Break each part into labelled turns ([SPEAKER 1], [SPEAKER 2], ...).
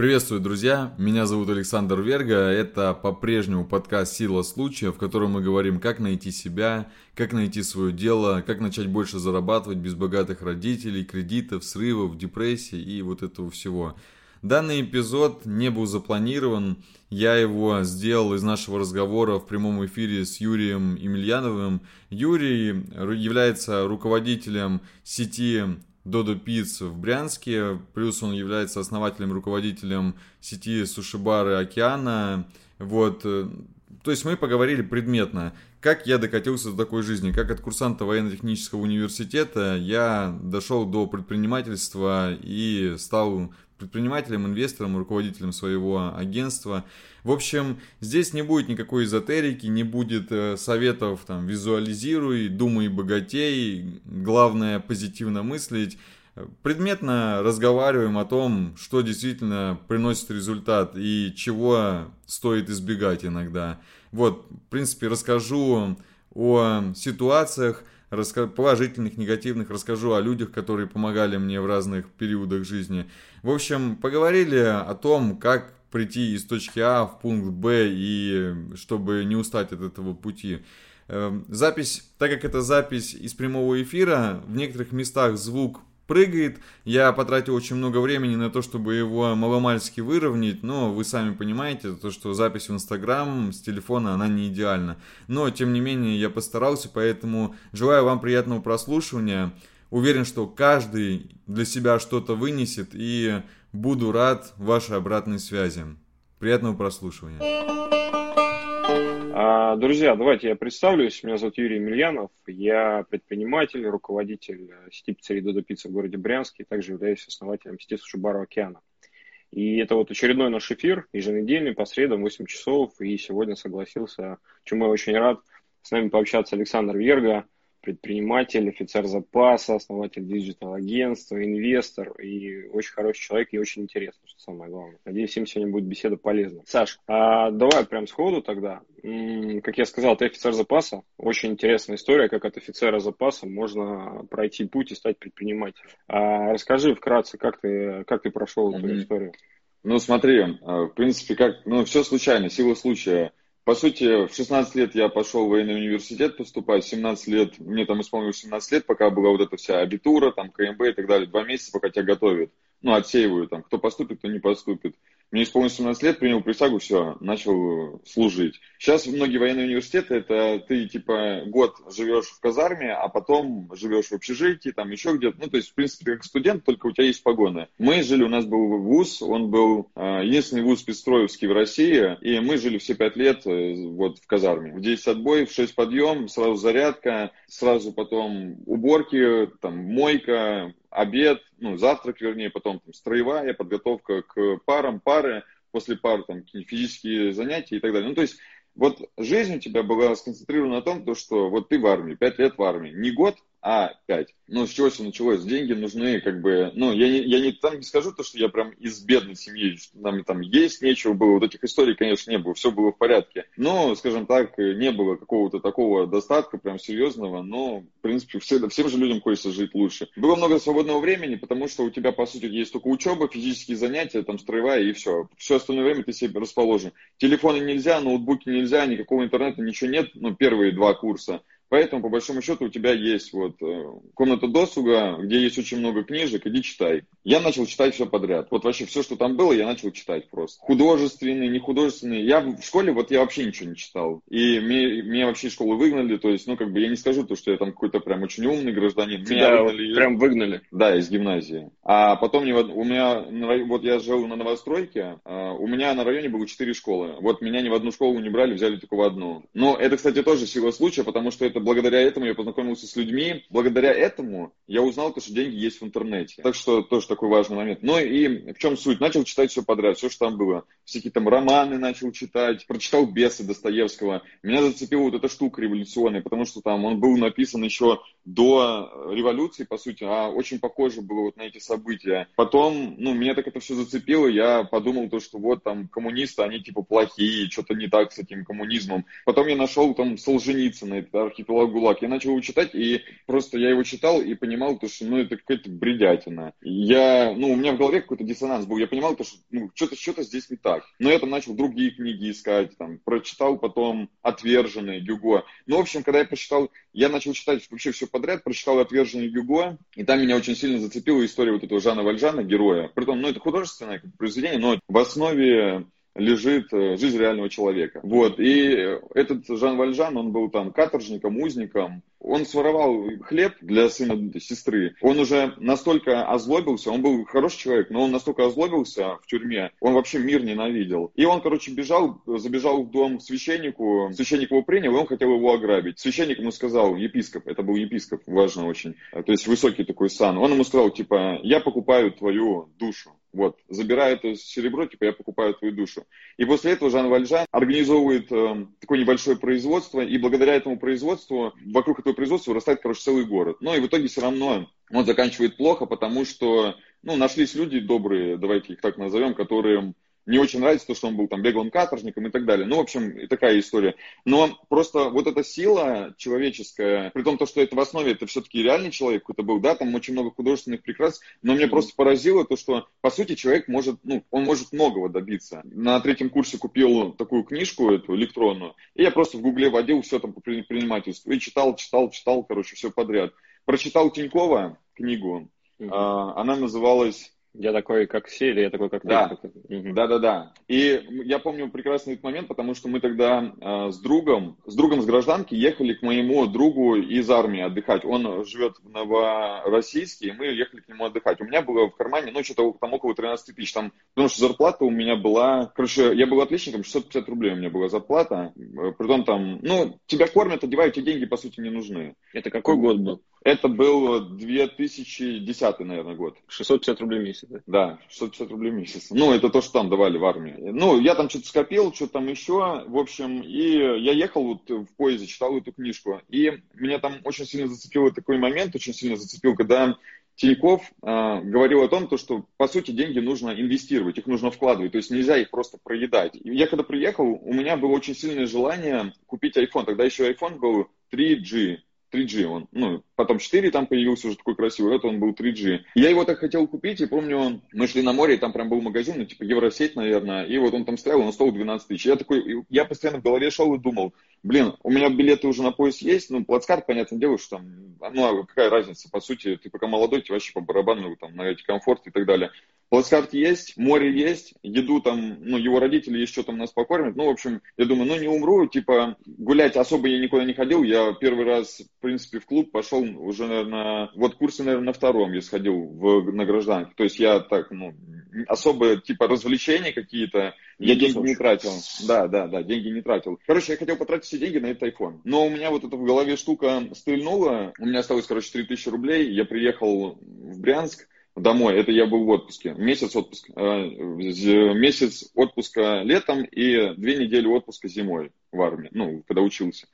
[SPEAKER 1] Приветствую, друзья! Меня зовут Александр Верга. Это по-прежнему подкаст «Сила случая», в котором мы говорим, как найти себя, как найти свое дело, как начать больше зарабатывать без богатых родителей, кредитов, срывов, депрессий и вот этого всего. Данный эпизод не был запланирован. Я его сделал из нашего разговора в прямом эфире с Юрием Емельяновым. Юрий является руководителем сети Додо Пиц в Брянске, плюс он является основателем, руководителем сети суши-бары Океана, вот, э, то есть мы поговорили предметно, как я докатился до такой жизни, как от курсанта военно-технического университета я дошел до предпринимательства и стал предпринимателем, инвестором, руководителем своего агентства. В общем, здесь не будет никакой эзотерики, не будет э, советов там визуализируй, думай богатей, главное позитивно мыслить. Предметно разговариваем о том, что действительно приносит результат и чего стоит избегать иногда. Вот, в принципе, расскажу о ситуациях, положительных, негативных, расскажу о людях, которые помогали мне в разных периодах жизни. В общем, поговорили о том, как прийти из точки А в пункт Б и чтобы не устать от этого пути. Эм, запись, так как это запись из прямого эфира, в некоторых местах звук прыгает. Я потратил очень много времени на то, чтобы его маломальски выровнять, но вы сами понимаете, то, что запись в Инстаграм с телефона, она не идеальна. Но, тем не менее, я постарался, поэтому желаю вам приятного прослушивания. Уверен, что каждый для себя что-то вынесет, и буду рад вашей обратной связи. Приятного прослушивания.
[SPEAKER 2] А, друзья, давайте я представлюсь. Меня зовут Юрий Емельянов. Я предприниматель, руководитель сети пиццерии Додо Пицца в городе Брянске. Также являюсь основателем сети Сушибара Океана. И это вот очередной наш эфир, еженедельный, по средам, 8 часов. И сегодня согласился, чему я очень рад, с нами пообщаться Александр Верга, предприниматель, офицер запаса, основатель digital-агентства, инвестор и очень хороший человек и очень интересный, что самое главное. Надеюсь, всем сегодня будет беседа полезна. Саш, а давай прям сходу тогда. Как я сказал, ты офицер запаса. Очень интересная история, как от офицера запаса можно пройти путь и стать предпринимателем. А расскажи вкратце, как ты, как ты прошел эту mm-hmm. историю.
[SPEAKER 1] Ну, смотри, а, в принципе, как, ну, все случайно, сила случая. По сути, в 16 лет я пошел в военный университет поступать, в 17 лет, мне там исполнилось 17 лет, пока была вот эта вся абитура, там, КМБ и так далее, два месяца, пока тебя готовят. Ну, отсеивают там, кто поступит, кто не поступит. Мне исполнилось 17 лет, принял присягу, все, начал служить. Сейчас многие военные университеты, это ты типа год живешь в казарме, а потом живешь в общежитии, там еще где-то. Ну, то есть, в принципе, как студент, только у тебя есть погоны. Мы жили, у нас был вуз, он был э, единственный вуз Пестроевский в России, и мы жили все пять лет э, вот в казарме. В 10 отбой, в 6 подъем, сразу зарядка, сразу потом уборки, там мойка, обед, ну, завтрак, вернее, потом там, строевая подготовка к парам, пары, после пар там какие-нибудь физические занятия и так далее. Ну, то есть вот жизнь у тебя была сконцентрирована на том, то, что вот ты в армии, пять лет в армии, не год, а 5. Ну, с чего все началось? Деньги нужны, как бы, ну, я не, я не, там не скажу то, что я прям из бедной семьи, что нам там есть нечего было, вот этих историй, конечно, не было, все было в порядке. Но, скажем так, не было какого-то такого достатка прям серьезного, но, в принципе, все, всем же людям хочется жить лучше. Было много свободного времени, потому что у тебя, по сути, есть только учеба, физические занятия, там, строевая и все. Все остальное время ты себе расположен. Телефоны нельзя, ноутбуки нельзя, никакого интернета, ничего нет, ну, первые два курса. Поэтому, по большому счету, у тебя есть вот э, комната досуга, где есть очень много книжек, иди читай. Я начал читать все подряд. Вот вообще все, что там было, я начал читать просто. Художественные, не художественные. Я в школе, вот я вообще ничего не читал. И мне, меня вообще из школы выгнали, то есть, ну, как бы я не скажу то, что я там какой-то прям очень умный гражданин.
[SPEAKER 2] Меня выгнали. Прям выгнали?
[SPEAKER 1] Да, из гимназии. А потом у меня, вот я жил на новостройке, а, у меня на районе было четыре школы. Вот меня ни в одну школу не брали, взяли только в одну. Но это, кстати, тоже сила случая, потому что это благодаря этому я познакомился с людьми. Благодаря этому я узнал, что деньги есть в интернете. Так что тоже такой важный момент. Ну и в чем суть? Начал читать все подряд, все, что там было. Всякие там романы начал читать, прочитал «Бесы» Достоевского. Меня зацепила вот эта штука революционная, потому что там он был написан еще до революции, по сути, а очень похоже было вот на эти события. Потом, ну, меня так это все зацепило, я подумал то, что вот там коммунисты, они типа плохие, что-то не так с этим коммунизмом. Потом я нашел там Солженицына, это архитектор запила ГУЛАГ. Я начал его читать, и просто я его читал и понимал, то, что ну, это какая-то бредятина. Я, ну, у меня в голове какой-то диссонанс был. Я понимал, то, что ну, что-то что здесь не так. Но я там начал другие книги искать, там, прочитал потом «Отверженные» Гюго. Ну, в общем, когда я прочитал, я начал читать вообще все подряд, прочитал «Отверженные» Гюго, и там меня очень сильно зацепила история вот этого Жана Вальжана, героя. Притом, ну, это художественное произведение, но в основе лежит э, жизнь реального человека. Вот. И этот Жан Вальжан, он был там каторжником, узником. Он своровал хлеб для сына сестры. Он уже настолько озлобился, он был хороший человек, но он настолько озлобился в тюрьме, он вообще мир ненавидел. И он, короче, бежал, забежал в дом к священнику, священник его принял, и он хотел его ограбить. Священник ему сказал, епископ, это был епископ, важно очень, то есть высокий такой сан. Он ему сказал, типа, я покупаю твою душу. Вот, забирая это серебро, типа, я покупаю твою душу. И после этого Жан Вальжан организовывает э, такое небольшое производство, и благодаря этому производству, вокруг этого производства вырастает, короче, целый город. Но и в итоге все равно он заканчивает плохо, потому что, ну, нашлись люди добрые, давайте их так назовем, которые не очень нравится то, что он был там беглым каторжником и так далее. Ну, в общем, такая история. Но просто вот эта сила человеческая, при том, то, что это в основе, это все-таки реальный человек какой-то был, да, там очень много художественных прекрас, но мне просто поразило то, что, по сути, человек может, ну, он может многого добиться. На третьем курсе купил такую книжку, эту электронную, и я просто в гугле водил все там по предпринимательству, и читал, читал, читал, короче, все подряд. Прочитал Тинькова книгу, mm-hmm. она называлась
[SPEAKER 2] я такой, как все, или я такой, как
[SPEAKER 1] да. ты? Да, да, да. И я помню прекрасный этот момент, потому что мы тогда э, с другом, с другом с гражданки ехали к моему другу из армии отдыхать. Он живет в Новороссийске, и мы ехали к нему отдыхать. У меня было в кармане, ну, что-то там около 13 тысяч, там, потому что зарплата у меня была, короче, я был отличником, 650 рублей у меня была зарплата. Притом там, ну, тебя кормят, одевают, тебе деньги, по сути, не нужны.
[SPEAKER 2] Это какой год был?
[SPEAKER 1] Это был 2010, наверное, год.
[SPEAKER 2] 650 рублей в месяц,
[SPEAKER 1] да? Да, 650 рублей в месяц. Ну, это то, что там давали в армии. Ну, я там что-то скопил, что там еще, в общем, и я ехал вот в поезде, читал эту книжку, и меня там очень сильно зацепил такой момент, очень сильно зацепил, когда Тиньков э, говорил о том, то, что, по сути, деньги нужно инвестировать, их нужно вкладывать, то есть нельзя их просто проедать. И я когда приехал, у меня было очень сильное желание купить iPhone, тогда еще iPhone был 3G, 3G он, ну, потом 4 там появился уже такой красивый, это он был 3G. Я его так хотел купить, и помню, мы шли на море, и там прям был магазин, ну, типа Евросеть, наверное, и вот он там стоял, он стоил 12 тысяч. Я такой, я постоянно в голове шел и думал, блин, у меня билеты уже на поезд есть, ну, плацкарт, понятное дело, что там, ну, а какая разница, по сути, ты пока молодой, тебе вообще по барабану, там, на эти комфорт и так далее. Плацкарт есть, море есть, еду там, ну, его родители что там нас покормят. Ну, в общем, я думаю, ну, не умру, типа, гулять особо я никуда не ходил. Я первый раз, в принципе, в клуб пошел уже, наверное, вот курсы, наверное, на втором я сходил в, на гражданке. То есть я так, ну, особо, типа, развлечения какие-то, я деньги не тратил. Да, да, да, деньги не тратил. Короче, я хотел потратить все деньги на этот iPhone. Но у меня вот эта в голове штука стрельнула. У меня осталось, короче, 3000 рублей. Я приехал в Брянск, домой. Это я был в отпуске. Месяц отпуска. Э, месяц отпуска летом и две недели отпуска зимой в армии. Ну, когда учился.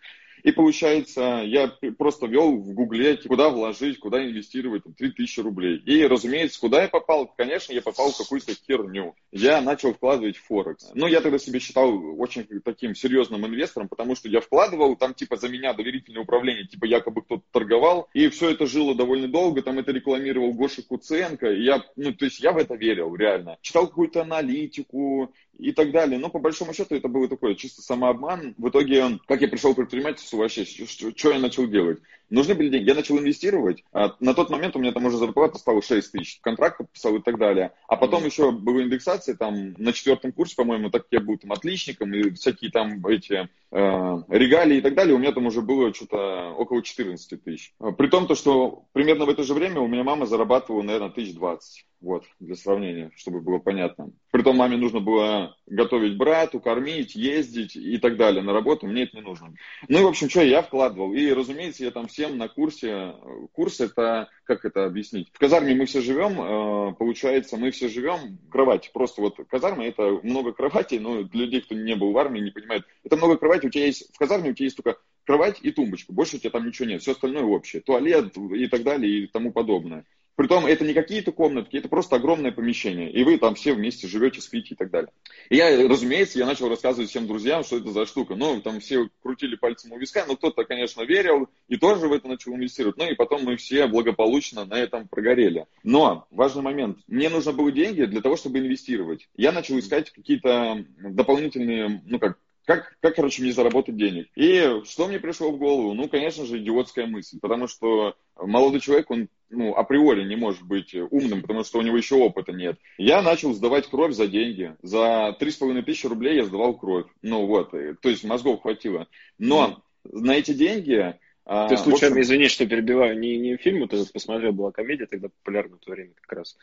[SPEAKER 1] И получается, я просто вел в гугле, куда вложить, куда инвестировать, там, 3000 рублей. И, разумеется, куда я попал? Конечно, я попал в какую-то херню. Я начал вкладывать в Форекс. Но я тогда себя считал очень таким серьезным инвестором, потому что я вкладывал, там типа за меня доверительное управление, типа якобы кто-то торговал. И все это жило довольно долго, там это рекламировал Гоша Куценко. И я, ну, то есть я в это верил, реально. Читал какую-то аналитику, и так далее. Но по большому счету это было такое чисто самообман. В итоге, как я пришел к предпринимательству вообще, что, что я начал делать? Нужны были деньги. Я начал инвестировать. А на тот момент у меня там уже зарплата стала 6 тысяч. Контракт подписал и так далее. А потом mm-hmm. еще была индексация там на четвертом курсе, по-моему, так я был там отличником и всякие там эти э, регалии и так далее. У меня там уже было что-то около 14 тысяч. При том, то, что примерно в это же время у меня мама зарабатывала, наверное, тысяч двадцать. Вот, для сравнения, чтобы было понятно. Притом маме нужно было готовить брату, кормить, ездить и так далее на работу. Мне это не нужно. Ну и, в общем, что я вкладывал. И, разумеется, я там всем на курсе. Курс это, как это объяснить? В казарме мы все живем, э, получается, мы все живем в кровати. Просто вот казарма это много кроватей, но для людей, кто не был в армии, не понимает. Это много кроватей. У тебя есть, в казарме у тебя есть только кровать и тумбочка. Больше у тебя там ничего нет. Все остальное общее. Туалет и так далее и тому подобное. Притом это не какие-то комнатки, это просто огромное помещение. И вы там все вместе живете, спите и так далее. И я, разумеется, я начал рассказывать всем друзьям, что это за штука. Ну, там все крутили пальцем у виска, но кто-то, конечно, верил и тоже в это начал инвестировать. Ну, и потом мы все благополучно на этом прогорели. Но важный момент. Мне нужно было деньги для того, чтобы инвестировать. Я начал искать какие-то дополнительные, ну, как как, как, короче, мне заработать денег? И что мне пришло в голову? Ну, конечно же, идиотская мысль, потому что молодой человек, он ну, априори не может быть умным, потому что у него еще опыта нет. Я начал сдавать кровь за деньги. За три с половиной тысячи рублей я сдавал кровь. Ну вот, то есть мозгов хватило. Но mm. на эти деньги
[SPEAKER 2] а, ты случайно, общем... извини, что перебиваю, не, не фильм, ты посмотрел, была комедия тогда популярна в то время как раз.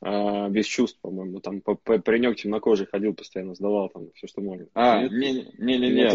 [SPEAKER 2] А, без чувств, по-моему. Там паренек темнокожий ходил постоянно, сдавал там все, что можно.
[SPEAKER 1] А, не-не-не.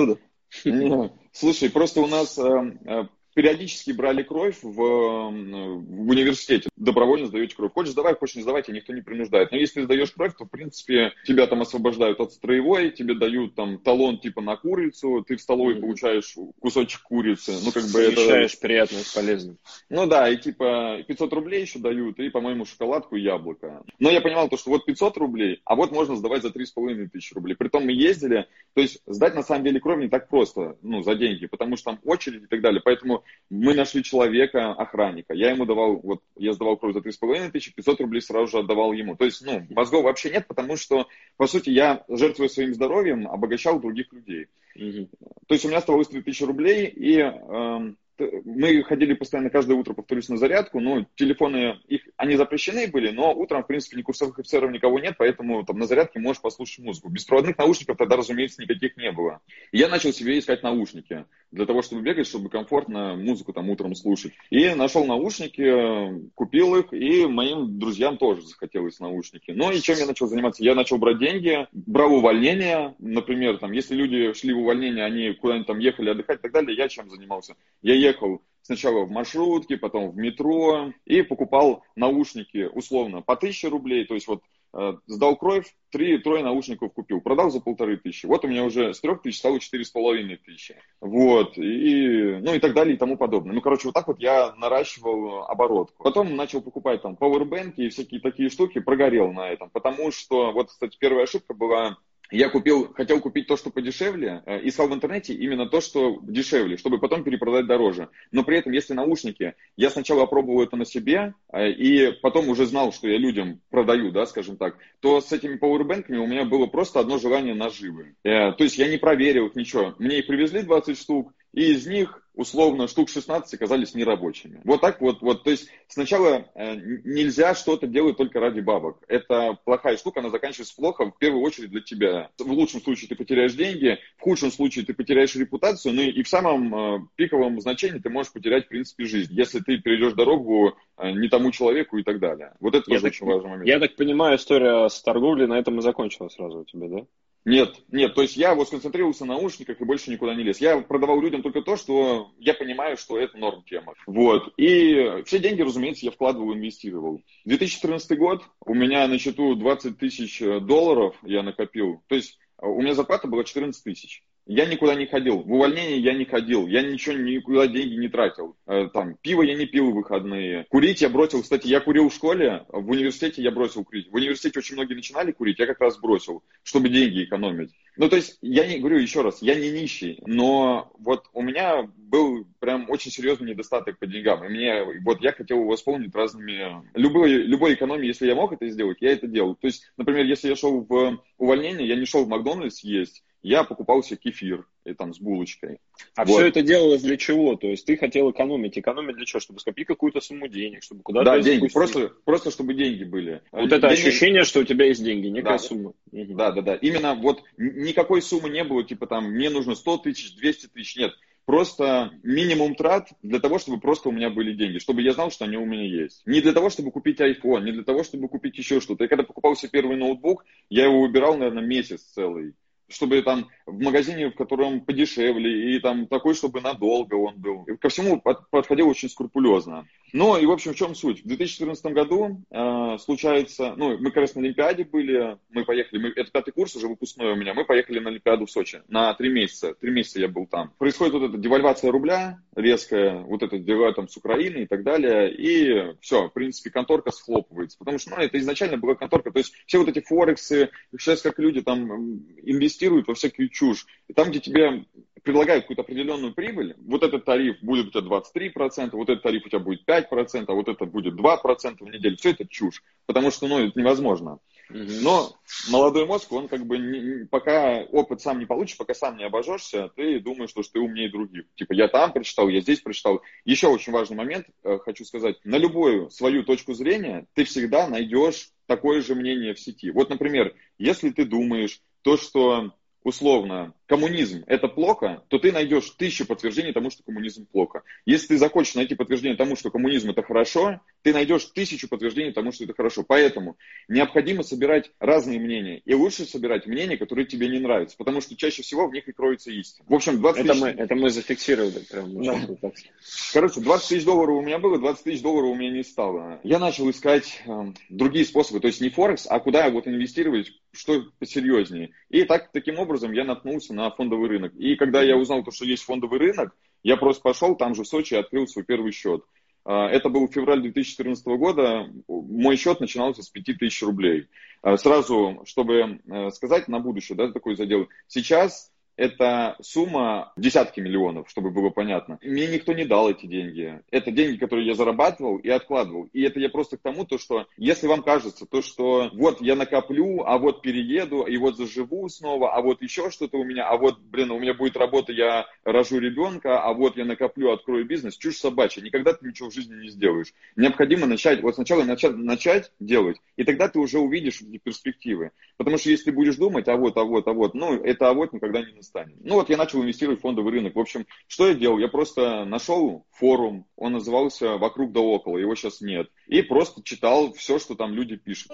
[SPEAKER 1] Не, слушай, просто у нас а, периодически брали кровь в, в университете. Добровольно сдаете кровь. Хочешь сдавай, хочешь не сдавать, никто не принуждает. Но если ты сдаешь кровь, то, в принципе, тебя там освобождают от строевой, тебе дают там талон типа на курицу, ты в столовой mm-hmm. получаешь кусочек курицы. Ну, как бы
[SPEAKER 2] Совмещаешь это... приятное с полезным.
[SPEAKER 1] Ну да, и типа 500 рублей еще дают, и, по-моему, шоколадку и яблоко. Но я понимал то, что вот 500 рублей, а вот можно сдавать за 3,5 тысячи рублей. Притом мы ездили, то есть сдать на самом деле кровь не так просто, ну, за деньги, потому что там очередь и так далее. Поэтому мы нашли человека, охранника. Я ему давал, вот я сдавал кровь за 3,5 тысячи, 500 рублей сразу же отдавал ему. То есть, ну, мозгов вообще нет, потому что, по сути, я, жертвуя своим здоровьем, обогащал других людей. Угу. То есть у меня оставалось 3000 рублей, и э, мы ходили постоянно каждое утро, повторюсь, на зарядку, но телефоны, их, они запрещены были, но утром, в принципе, ни курсовых офицеров, никого нет, поэтому там на зарядке можешь послушать музыку. Беспроводных наушников тогда, разумеется, никаких не было. И я начал себе искать наушники для того, чтобы бегать, чтобы комфортно музыку там утром слушать. И нашел наушники, купил их, и моим друзьям тоже захотелось наушники. Ну и чем я начал заниматься? Я начал брать деньги, брал увольнение, например, там, если люди шли в увольнение, они куда-нибудь там ехали отдыхать и так далее, я чем занимался? Я ехал сначала в маршрутке, потом в метро и покупал наушники условно по 1000 рублей, то есть вот Э, сдал кровь, три, трое наушников купил, продал за полторы тысячи. Вот у меня уже с трех тысяч стало четыре с половиной тысячи. Вот, и, ну и так далее и тому подобное. Ну, короче, вот так вот я наращивал оборотку. Потом начал покупать там пауэрбэнки и всякие такие штуки, прогорел на этом, потому что, вот, кстати, первая ошибка была, я купил, хотел купить то, что подешевле, э, искал в интернете именно то, что дешевле, чтобы потом перепродать дороже. Но при этом, если наушники, я сначала опробовал это на себе, э, и потом уже знал, что я людям продаю, да, скажем так, то с этими пауэрбэнками у меня было просто одно желание наживы. Э, то есть я не проверил их, ничего. Мне их привезли 20 штук, и из них условно штук 16 оказались нерабочими. Вот так вот, вот, то есть сначала э, нельзя что-то делать только ради бабок. Это плохая штука, она заканчивается плохо в первую очередь для тебя. В лучшем случае ты потеряешь деньги, в худшем случае ты потеряешь репутацию, ну и в самом э, пиковом значении ты можешь потерять в принципе жизнь, если ты перейдешь дорогу э, не тому человеку и так далее. Вот это я тоже так, очень важный момент.
[SPEAKER 2] Я так понимаю, история с торговлей на этом и закончилась сразу у тебя, да?
[SPEAKER 1] Нет, нет, то есть я вот сконцентрировался на наушниках и больше никуда не лез. Я продавал людям только то, что я понимаю, что это норм тема. Вот. И все деньги, разумеется, я вкладывал, инвестировал. 2014 год, у меня на счету 20 тысяч долларов я накопил. То есть у меня зарплата была 14 тысяч. Я никуда не ходил. В увольнение я не ходил. Я ничего, никуда деньги не тратил. Э, там, пиво я не пил в выходные. Курить я бросил. Кстати, я курил в школе, в университете я бросил курить. В университете очень многие начинали курить, я как раз бросил, чтобы деньги экономить. Ну, то есть, я не говорю еще раз, я не нищий, но вот у меня был прям очень серьезный недостаток по деньгам. И мне, вот я хотел его восполнить разными, любой, любой экономией, если я мог это сделать, я это делал. То есть, например, если я шел в увольнение, я не шел в Макдональдс есть, я покупал себе кефир и там с булочкой.
[SPEAKER 2] А вот. все это делалось для чего? То есть ты хотел экономить. Экономить для чего? Чтобы скопить какую-то сумму денег, чтобы куда-то...
[SPEAKER 1] Да, деньги. Просто, просто чтобы деньги были.
[SPEAKER 2] Вот это деньги... ощущение, что у тебя есть деньги, некая
[SPEAKER 1] да,
[SPEAKER 2] сумма.
[SPEAKER 1] Да, да, да. Именно вот никакой суммы не было, типа там, мне нужно 100 тысяч, 200 тысяч. Нет. Просто минимум трат для того, чтобы просто у меня были деньги, чтобы я знал, что они у меня есть. Не для того, чтобы купить iPhone, не для того, чтобы купить еще что-то. Я когда покупал себе первый ноутбук, я его выбирал, наверное, месяц целый чтобы там в магазине, в котором подешевле, и там такой, чтобы надолго он был. Ко всему подходил очень скрупулезно. Ну и, в общем, в чем суть? В 2014 году э, случается, ну, мы как раз на Олимпиаде были, мы поехали, мы, это пятый курс уже выпускной у меня, мы поехали на Олимпиаду в Сочи на три месяца, три месяца я был там. Происходит вот эта девальвация рубля резкая, вот это дела там с Украины и так далее, и все, в принципе, конторка схлопывается, потому что, ну, это изначально была конторка, то есть все вот эти форексы, сейчас как люди там инвестируют во всякую чушь, и там, где тебе предлагают какую-то определенную прибыль, вот этот тариф будет у тебя 23%, вот этот тариф у тебя будет 5%, а вот это будет 2% в неделю. Все это чушь, потому что ну, это невозможно. Но молодой мозг, он как бы не, пока опыт сам не получишь, пока сам не обожжешься, ты думаешь, что, что ты умнее других. Типа я там прочитал, я здесь прочитал. Еще очень важный момент, э, хочу сказать, на любую свою точку зрения ты всегда найдешь такое же мнение в сети. Вот, например, если ты думаешь то, что условно коммунизм это плохо, то ты найдешь тысячу подтверждений тому, что коммунизм плохо. Если ты захочешь найти подтверждение тому, что коммунизм это хорошо, ты найдешь тысячу подтверждений тому, что это хорошо. Поэтому необходимо собирать разные мнения. И лучше собирать мнения, которые тебе не нравятся, потому что чаще всего в них и кроется истина.
[SPEAKER 2] В общем, 20 это тысяч... Мы, это мы зафиксировали. Прям,
[SPEAKER 1] да. Короче, 20 тысяч долларов у меня было, 20 тысяч долларов у меня не стало. Я начал искать э, другие способы, то есть не Форекс, а куда вот инвестировать, что посерьезнее. И так, таким образом я наткнулся на фондовый рынок. И когда я узнал, то, что есть фондовый рынок, я просто пошел там же в Сочи и открыл свой первый счет. А, это был февраль 2014 года. Мой счет начинался с 5000 рублей. А, сразу, чтобы э, сказать на будущее, да, такой задел. Сейчас это сумма десятки миллионов, чтобы было понятно. Мне никто не дал эти деньги. Это деньги, которые я зарабатывал и откладывал. И это я просто к тому, то, что если вам кажется, то, что вот я накоплю, а вот перееду, и вот заживу снова, а вот еще что-то у меня, а вот, блин, у меня будет работа, я рожу ребенка, а вот я накоплю, открою бизнес, чушь собачья. Никогда ты ничего в жизни не сделаешь. Необходимо начать, вот сначала начать, начать делать, и тогда ты уже увидишь эти перспективы. Потому что если ты будешь думать, а вот, а вот, а вот, ну, это а вот никогда не настанет. Ну, вот я начал инвестировать в фондовый рынок. В общем, что я делал? Я просто нашел форум, он назывался «Вокруг да около», его сейчас нет. И просто читал все, что там люди пишут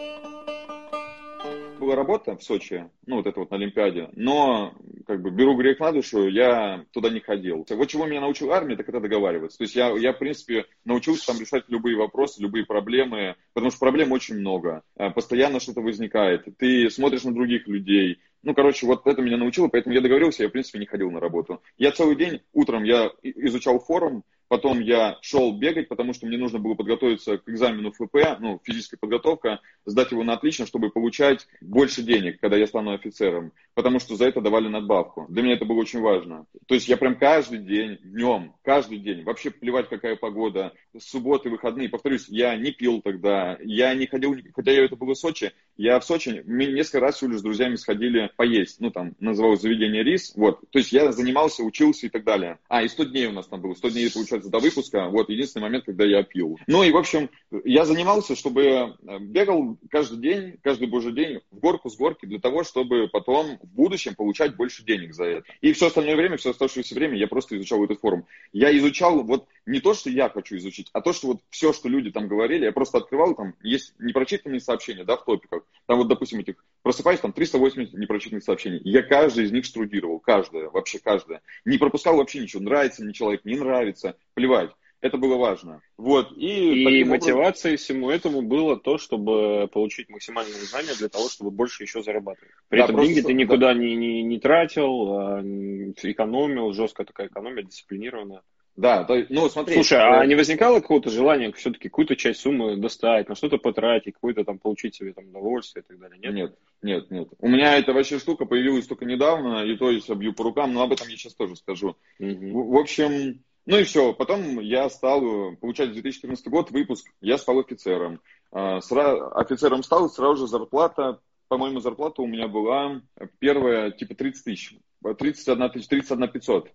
[SPEAKER 1] была работа в Сочи, ну, вот это вот на Олимпиаде, но, как бы, беру грех на душу, я туда не ходил. Вот чего меня научила армия, так это договариваться. То есть я, я, в принципе, научился там решать любые вопросы, любые проблемы, потому что проблем очень много. Э, постоянно что-то возникает. Ты смотришь на других людей, ну, короче, вот это меня научило, поэтому я договорился, я, в принципе, не ходил на работу. Я целый день, утром я изучал форум, Потом я шел бегать, потому что мне нужно было подготовиться к экзамену ФП, ну, физическая подготовка, сдать его на отлично, чтобы получать больше денег, когда я стану офицером, потому что за это давали надбавку. Для меня это было очень важно. То есть я прям каждый день, днем, каждый день, вообще плевать, какая погода, субботы, выходные, повторюсь, я не пил тогда, я не ходил, хотя я это было в Сочи, я в Сочи, несколько раз всего с друзьями сходили поесть, ну, там, называлось заведение рис, вот. То есть я занимался, учился и так далее. А, и 100 дней у нас там было, 100 дней, получается, до выпуска, вот, единственный момент, когда я пил. Ну, и, в общем, я занимался, чтобы э, бегал каждый день, каждый божий день в горку с горки для того, чтобы потом в будущем получать больше денег за это. И все остальное время, все оставшееся время я просто изучал этот форум. Я изучал вот не то, что я хочу изучить, а то, что вот все, что люди там говорили, я просто открывал, там есть непрочитанные сообщения, да, в топиках. Там вот, допустим, этих, просыпаюсь, там 380 непрочитанных сообщений. Я каждый из них штрудировал, каждое, вообще каждое. Не пропускал вообще ничего, нравится мне человек, не нравится, плевать. Это было важно. Вот.
[SPEAKER 2] И, и мотивацией образом... всему этому было то, чтобы получить максимальные знания для того, чтобы больше еще зарабатывать. При да, этом просто, деньги ты никуда да. не, не, не тратил, а экономил, жесткая такая экономия, дисциплинированная.
[SPEAKER 1] Да, то, ну смотри.
[SPEAKER 2] Слушай, а э, не возникало какого-то желания все-таки какую-то часть суммы достать, на что-то потратить, какое-то там получить себе там удовольствие и так далее?
[SPEAKER 1] Нет? Нет, нет, нет. У меня эта вообще штука появилась только недавно, и то есть обью по рукам, но об этом я сейчас тоже скажу. Угу. В, в общем, ну и все. Потом я стал, получать 2014 год, выпуск, я стал офицером. А, сра... Офицером стал, сразу же зарплата, по-моему, зарплата у меня была первая, типа 30 тысяч. 31 тысяч, 31 500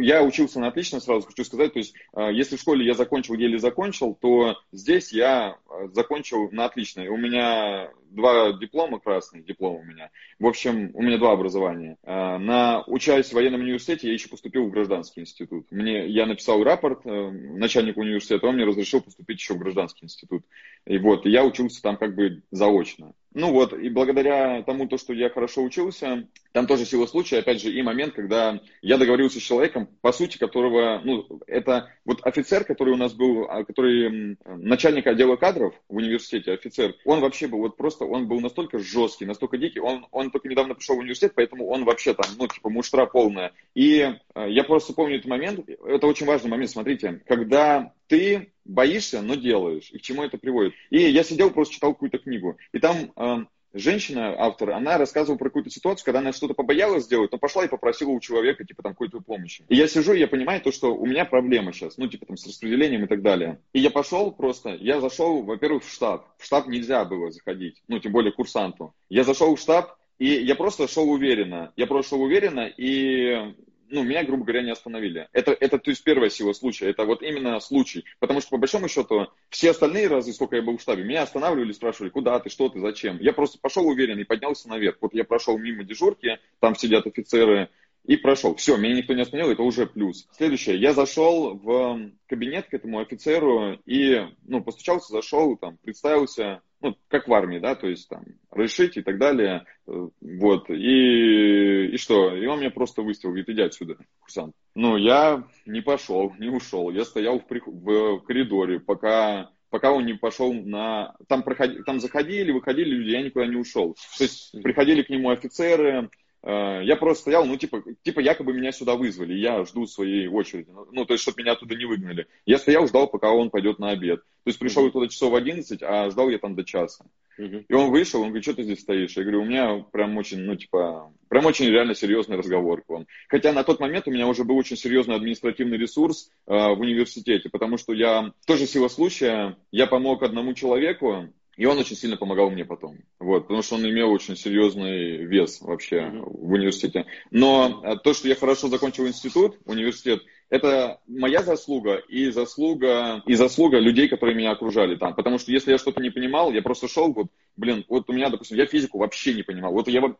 [SPEAKER 1] я учился на отлично, сразу хочу сказать. То есть, а, если в школе я закончил, еле закончил, то здесь я а, закончил на отлично. И у меня два диплома красные, диплом у меня. В общем, у меня два образования. А, на, учась в военном университете, я еще поступил в гражданский институт. Мне, я написал рапорт э, начальнику университета, он мне разрешил поступить еще в гражданский институт. И вот, я учился там как бы заочно. Ну вот, и благодаря тому, то, что я хорошо учился, там тоже сила случая, опять же, и момент, когда я договорился с человеком, по сути, которого, ну, это вот офицер, который у нас был, а, который начальник отдела кадров в университете, офицер, он вообще был, вот просто, он был настолько жесткий, настолько дикий, он, он только недавно пришел в университет, поэтому он вообще там, ну, типа, муштра полная. И э, я просто помню этот момент, это очень важный момент, смотрите, когда ты боишься, но делаешь. И к чему это приводит? И я сидел, просто читал какую-то книгу. И там э, женщина, автор, она рассказывала про какую-то ситуацию, когда она что-то побоялась сделать, но пошла и попросила у человека, типа, там, какой-то помощи. И я сижу, и я понимаю то, что у меня проблема сейчас, ну, типа, там, с распределением и так далее. И я пошел просто, я зашел, во-первых, в штаб. В штаб нельзя было заходить, ну, тем более курсанту. Я зашел в штаб, и я просто шел уверенно. Я просто шел уверенно, и ну, меня, грубо говоря, не остановили. Это, это, то есть, первая сила случая. Это вот именно случай. Потому что, по большому счету, все остальные разы, сколько я был в штабе, меня останавливали, спрашивали, куда ты, что ты, зачем. Я просто пошел уверенно и поднялся наверх. Вот я прошел мимо дежурки, там сидят офицеры, и прошел. Все, меня никто не остановил, это уже плюс. Следующее, я зашел в кабинет к этому офицеру и, ну, постучался, зашел, там, представился, ну, как в армии, да, то есть там решить и так далее, э, вот, и, и что, и он меня просто выставил, говорит, иди отсюда, курсант. Ну, я не пошел, не ушел, я стоял в, в коридоре, пока пока он не пошел на... Там, проходи... там заходили, выходили люди, я никуда не ушел. То есть приходили к нему офицеры, я просто стоял, ну, типа, типа якобы меня сюда вызвали, я жду своей очереди, ну, ну, то есть, чтобы меня оттуда не выгнали. Я стоял, ждал, пока он пойдет на обед. То есть, пришел я туда часов в 11, а ждал я там до часа. И он вышел, он говорит, что ты здесь стоишь? Я говорю, у меня прям очень, ну, типа, прям очень реально серьезный разговор к вам. Хотя на тот момент у меня уже был очень серьезный административный ресурс э, в университете, потому что я, тоже сила случая, я помог одному человеку, и он очень сильно помогал мне потом. Вот, потому что он имел очень серьезный вес вообще mm-hmm. в университете. Но э, то, что я хорошо закончил институт, университет, это моя заслуга и заслуга, и заслуга людей, которые меня окружали там. Потому что если я что-то не понимал, я просто шел, вот, блин, вот у меня, допустим, я физику вообще не понимал. Вот я вот,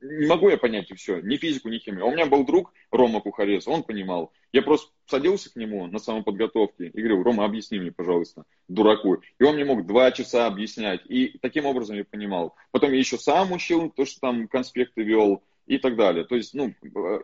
[SPEAKER 1] не могу я понять и все, ни физику, ни химию. А у меня был друг Рома Кухарец, он понимал. Я просто садился к нему на самоподготовке и говорил, Рома, объясни мне, пожалуйста, дураку. И он мне мог два часа объяснять. И таким образом я понимал. Потом я еще сам учил, то, что там конспекты вел и так далее. То есть, ну,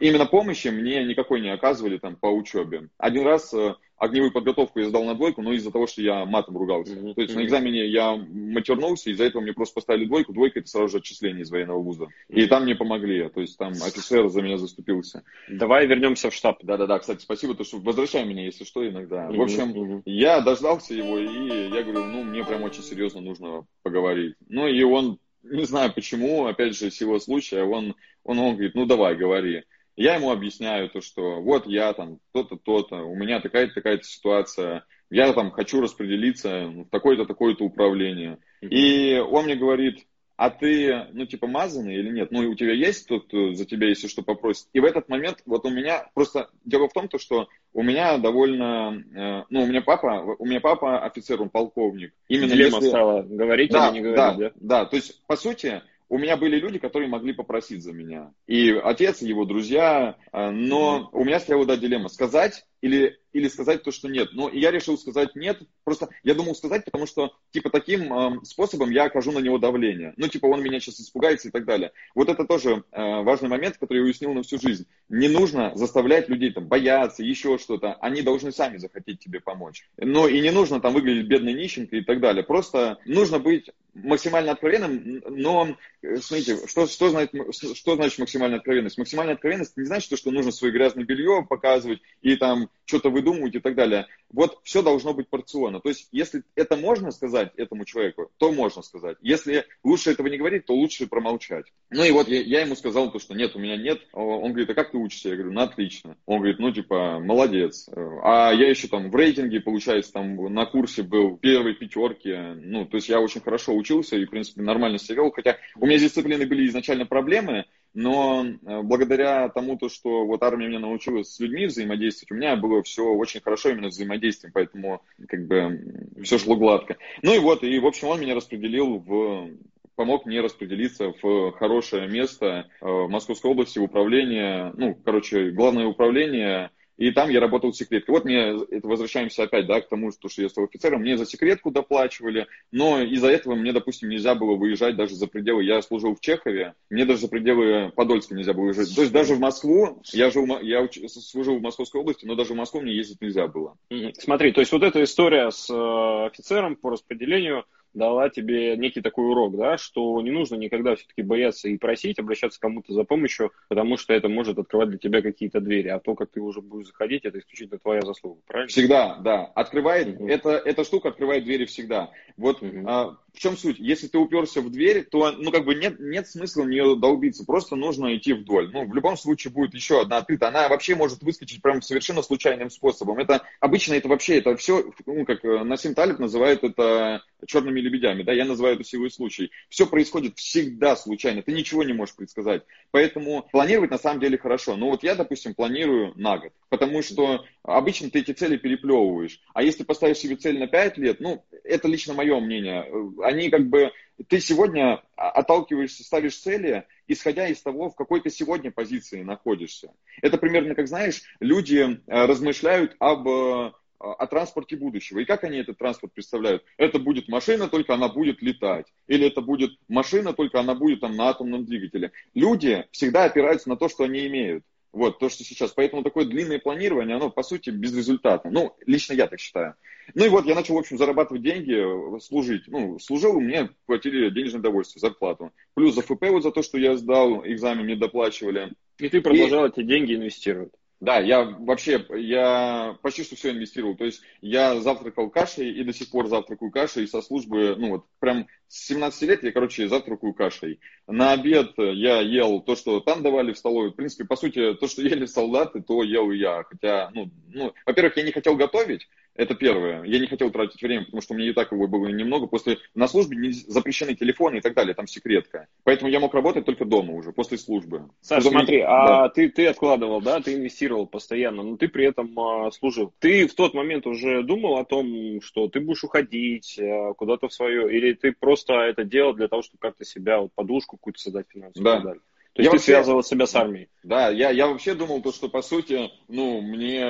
[SPEAKER 1] именно помощи мне никакой не оказывали там по учебе. Один раз э, огневую подготовку я сдал на двойку, но из-за того, что я матом ругался. Mm-hmm. То есть на экзамене я матернулся, из-за этого мне просто поставили двойку. Двойка это сразу же отчисление из военного вуза. Mm-hmm. И там мне помогли. То есть там офицер за меня заступился.
[SPEAKER 2] Давай вернемся в штаб.
[SPEAKER 1] Да-да-да, кстати, спасибо, то, что возвращай меня, если что, иногда. Mm-hmm. В общем, mm-hmm. я дождался его, и я говорю, ну, мне прям очень серьезно нужно поговорить. Ну, и он не знаю почему, опять же, сила случая, он, он, он говорит, ну давай, говори. Я ему объясняю то, что вот я там то-то, то-то, у меня такая-то, такая-то ситуация, я там хочу распределиться в такое-то, такое-то управление. И он мне говорит, а ты, ну, типа, мазанный или нет? Ну, и у тебя есть тот, кто за тебя, если что, попросит? И в этот момент, вот у меня, просто дело в том, то, что у меня довольно, э, ну, у меня папа, у меня папа офицер, он полковник.
[SPEAKER 2] Именно Дилемма если... стала, говорить да, или не говорить,
[SPEAKER 1] да? Да, да, то есть, по сути, у меня были люди, которые могли попросить за меня. И отец, и его друзья. Э, но у меня стояла, да, дилемма. Сказать или, или сказать то, что нет. Но я решил сказать нет. Просто я думал сказать, потому что, типа, таким э, способом я окажу на него давление. Ну, типа, он меня сейчас испугается и так далее. Вот это тоже э, важный момент, который я уяснил на всю жизнь. Не нужно заставлять людей там бояться, еще что-то. Они должны сами захотеть тебе помочь. Но и не нужно там выглядеть бедной нищенкой и так далее. Просто нужно быть максимально откровенным, но, смотрите, что, что, значит, что значит максимальная откровенность? Максимальная откровенность не значит, что нужно свое грязное белье показывать и там что-то выдумывать и так далее. Вот все должно быть порционно. То есть, если это можно сказать этому человеку, то можно сказать. Если лучше этого не говорить, то лучше промолчать. Ну и вот я, я ему сказал то, что нет, у меня нет. Он говорит, а как ты учишься? Я говорю, ну отлично. Он говорит, ну типа, молодец. А я еще там в рейтинге, получается, там на курсе был первой пятерки. Ну, то есть я очень хорошо учился и, в принципе, нормально себя вел. Хотя у меня с дисциплиной были изначально проблемы, но э, благодаря тому, то, что вот армия меня научилась с людьми взаимодействовать, у меня было все очень хорошо именно взаимодействием, поэтому как бы все шло гладко. Ну и вот, и в общем он меня распределил в помог мне распределиться в хорошее место э, в Московской области, в управление, ну, короче, главное управление и там я работал секреткой. Вот мне, это возвращаемся опять, да, к тому, что я стал офицером, мне за секретку доплачивали, но из-за этого мне, допустим, нельзя было выезжать даже за пределы, я служил в Чехове, мне даже за пределы Подольска нельзя было выезжать. То есть даже в Москву, я, жил, я служил в Московской области, но даже в Москву мне ездить нельзя было.
[SPEAKER 2] Смотри, то есть вот эта история с э, офицером по распределению, дала тебе некий такой урок, да, что не нужно никогда все-таки бояться и просить, обращаться к кому-то за помощью, потому что это может открывать для тебя какие-то двери, а то, как ты уже будешь заходить, это исключительно твоя заслуга, правильно?
[SPEAKER 1] Всегда, да. Открывает, угу. это, эта штука открывает двери всегда. Вот угу. а, в чем суть? Если ты уперся в дверь, то, ну, как бы нет, нет смысла в нее долбиться, просто нужно идти вдоль. Ну, в любом случае будет еще одна открыта. Она вообще может выскочить прям совершенно случайным способом. Это обычно это вообще, это все, ну, как э, Насим Талиб называет это черными лебедями, да, я называю это силой случай. Все происходит всегда случайно, ты ничего не можешь предсказать. Поэтому планировать на самом деле хорошо. Но вот я, допустим, планирую на год, потому что обычно ты эти цели переплевываешь. А если поставишь себе цель на 5 лет, ну, это лично мое мнение, они как бы, ты сегодня отталкиваешься, ставишь цели, исходя из того, в какой ты сегодня позиции находишься. Это примерно, как знаешь, люди э, размышляют об э, о транспорте будущего. И как они этот транспорт представляют? Это будет машина, только она будет летать. Или это будет машина, только она будет там на атомном двигателе. Люди всегда опираются на то, что они имеют. Вот, то, что сейчас. Поэтому такое длинное планирование, оно, по сути, безрезультатно. Ну, лично я так считаю. Ну и вот я начал, в общем, зарабатывать деньги, служить. Ну, служил, мне платили денежное удовольствие, зарплату. Плюс за ФП вот за то, что я сдал экзамен, мне доплачивали.
[SPEAKER 2] И ты продолжал и... эти деньги инвестировать.
[SPEAKER 1] Да, я вообще, я почти что все инвестировал. То есть я завтракал кашей и до сих пор завтракаю кашей со службы, ну вот прям с 17 лет я, короче, завтракаю кашей. На обед я ел то, что там давали в столовой. В принципе, по сути, то, что ели солдаты, то ел и я. Хотя, ну, ну во-первых, я не хотел готовить, это первое. Я не хотел тратить время, потому что у меня и так его было немного. После на службе не запрещены телефоны и так далее, там секретка. Поэтому я мог работать только дома уже, после службы.
[SPEAKER 2] Саша, Потом... смотри, а ты, ты откладывал, да, ты инвестировал постоянно, но ты при этом а, служил. Ты в тот момент уже думал о том, что ты будешь уходить а, куда-то в свое, или ты просто это делал для того, чтобы как-то себя, вот, подушку какую-то создать финансовую
[SPEAKER 1] да.
[SPEAKER 2] и так далее? То есть я ты вообще, связывал себя с армией?
[SPEAKER 1] Да, я, я вообще думал то, что по сути, ну, мне,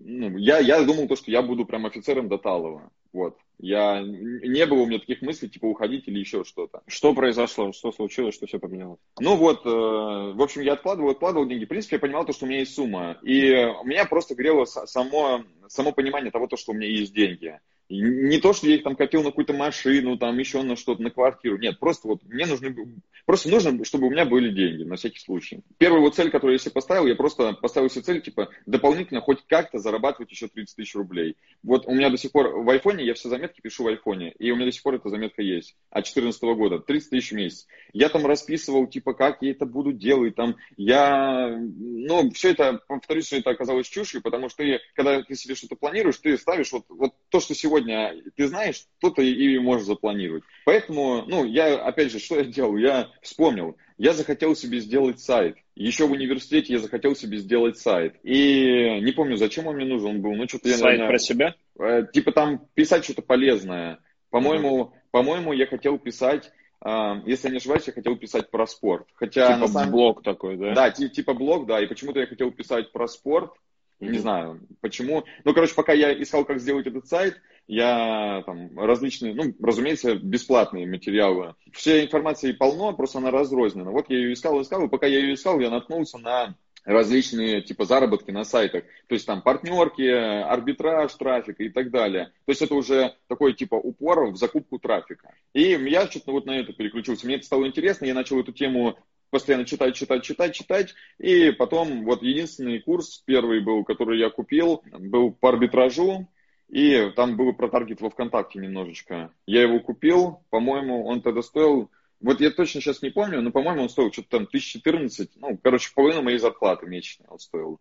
[SPEAKER 1] ну, я, я думал то, что я буду прям офицером до Талова. Вот. Я, не было у меня таких мыслей, типа, уходить или еще что-то.
[SPEAKER 2] Что произошло? Что случилось? Что все поменялось?
[SPEAKER 1] Ну вот, э, в общем, я откладывал, откладывал деньги. В принципе, я понимал то, что у меня есть сумма. И меня просто грело само, само понимание того, то, что у меня есть деньги. Не то, что я их там копил на какую-то машину, там еще на что-то, на квартиру. Нет, просто вот мне нужны, просто нужно, чтобы у меня были деньги, на всякий случай. Первая вот цель, которую я себе поставил, я просто поставил себе цель, типа, дополнительно хоть как-то зарабатывать еще 30 тысяч рублей. Вот у меня до сих пор в айфоне, я все заметки пишу в айфоне, и у меня до сих пор эта заметка есть, от 2014 года, 30 тысяч в месяц. Я там расписывал, типа, как я это буду делать, там, я, ну, все это, повторюсь, что это оказалось чушью, потому что ты, когда ты себе что-то планируешь, ты ставишь вот, вот то, что сегодня сегодня ты знаешь, то ты и можешь запланировать. Поэтому, ну, я, опять же, что я делал? Я вспомнил, я захотел себе сделать сайт. Еще в университете я захотел себе сделать сайт. И не помню, зачем он мне нужен был. Ну,
[SPEAKER 2] что-то я, сайт наверное, про себя?
[SPEAKER 1] Э, типа там писать что-то полезное. По-моему, mm-hmm. по-моему, я хотел писать Uh, если я не ошибаюсь, я хотел писать про спорт. Хотя
[SPEAKER 2] типа на самом... блог такой, да?
[SPEAKER 1] Да, типа блог, да. И почему-то я хотел писать про спорт. Mm-hmm. Не знаю, почему. Ну, короче, пока я искал, как сделать этот сайт, я там различные, ну, разумеется, бесплатные материалы. Все информации полно, просто она разрознена. Вот я ее искал, искал, и пока я ее искал, я наткнулся на различные типа заработки на сайтах. То есть там партнерки, арбитраж трафика и так далее. То есть это уже такой типа упор в закупку трафика. И я что-то вот на это переключился. Мне это стало интересно, я начал эту тему постоянно читать, читать, читать, читать. И потом вот единственный курс, первый был, который я купил, был по арбитражу. И там было про таргет во ВКонтакте немножечко. Я его купил, по-моему, он тогда стоил, вот я точно сейчас не помню, но, по-моему, он стоил что-то там 1014, ну, короче, половину моей зарплаты месячной он стоил.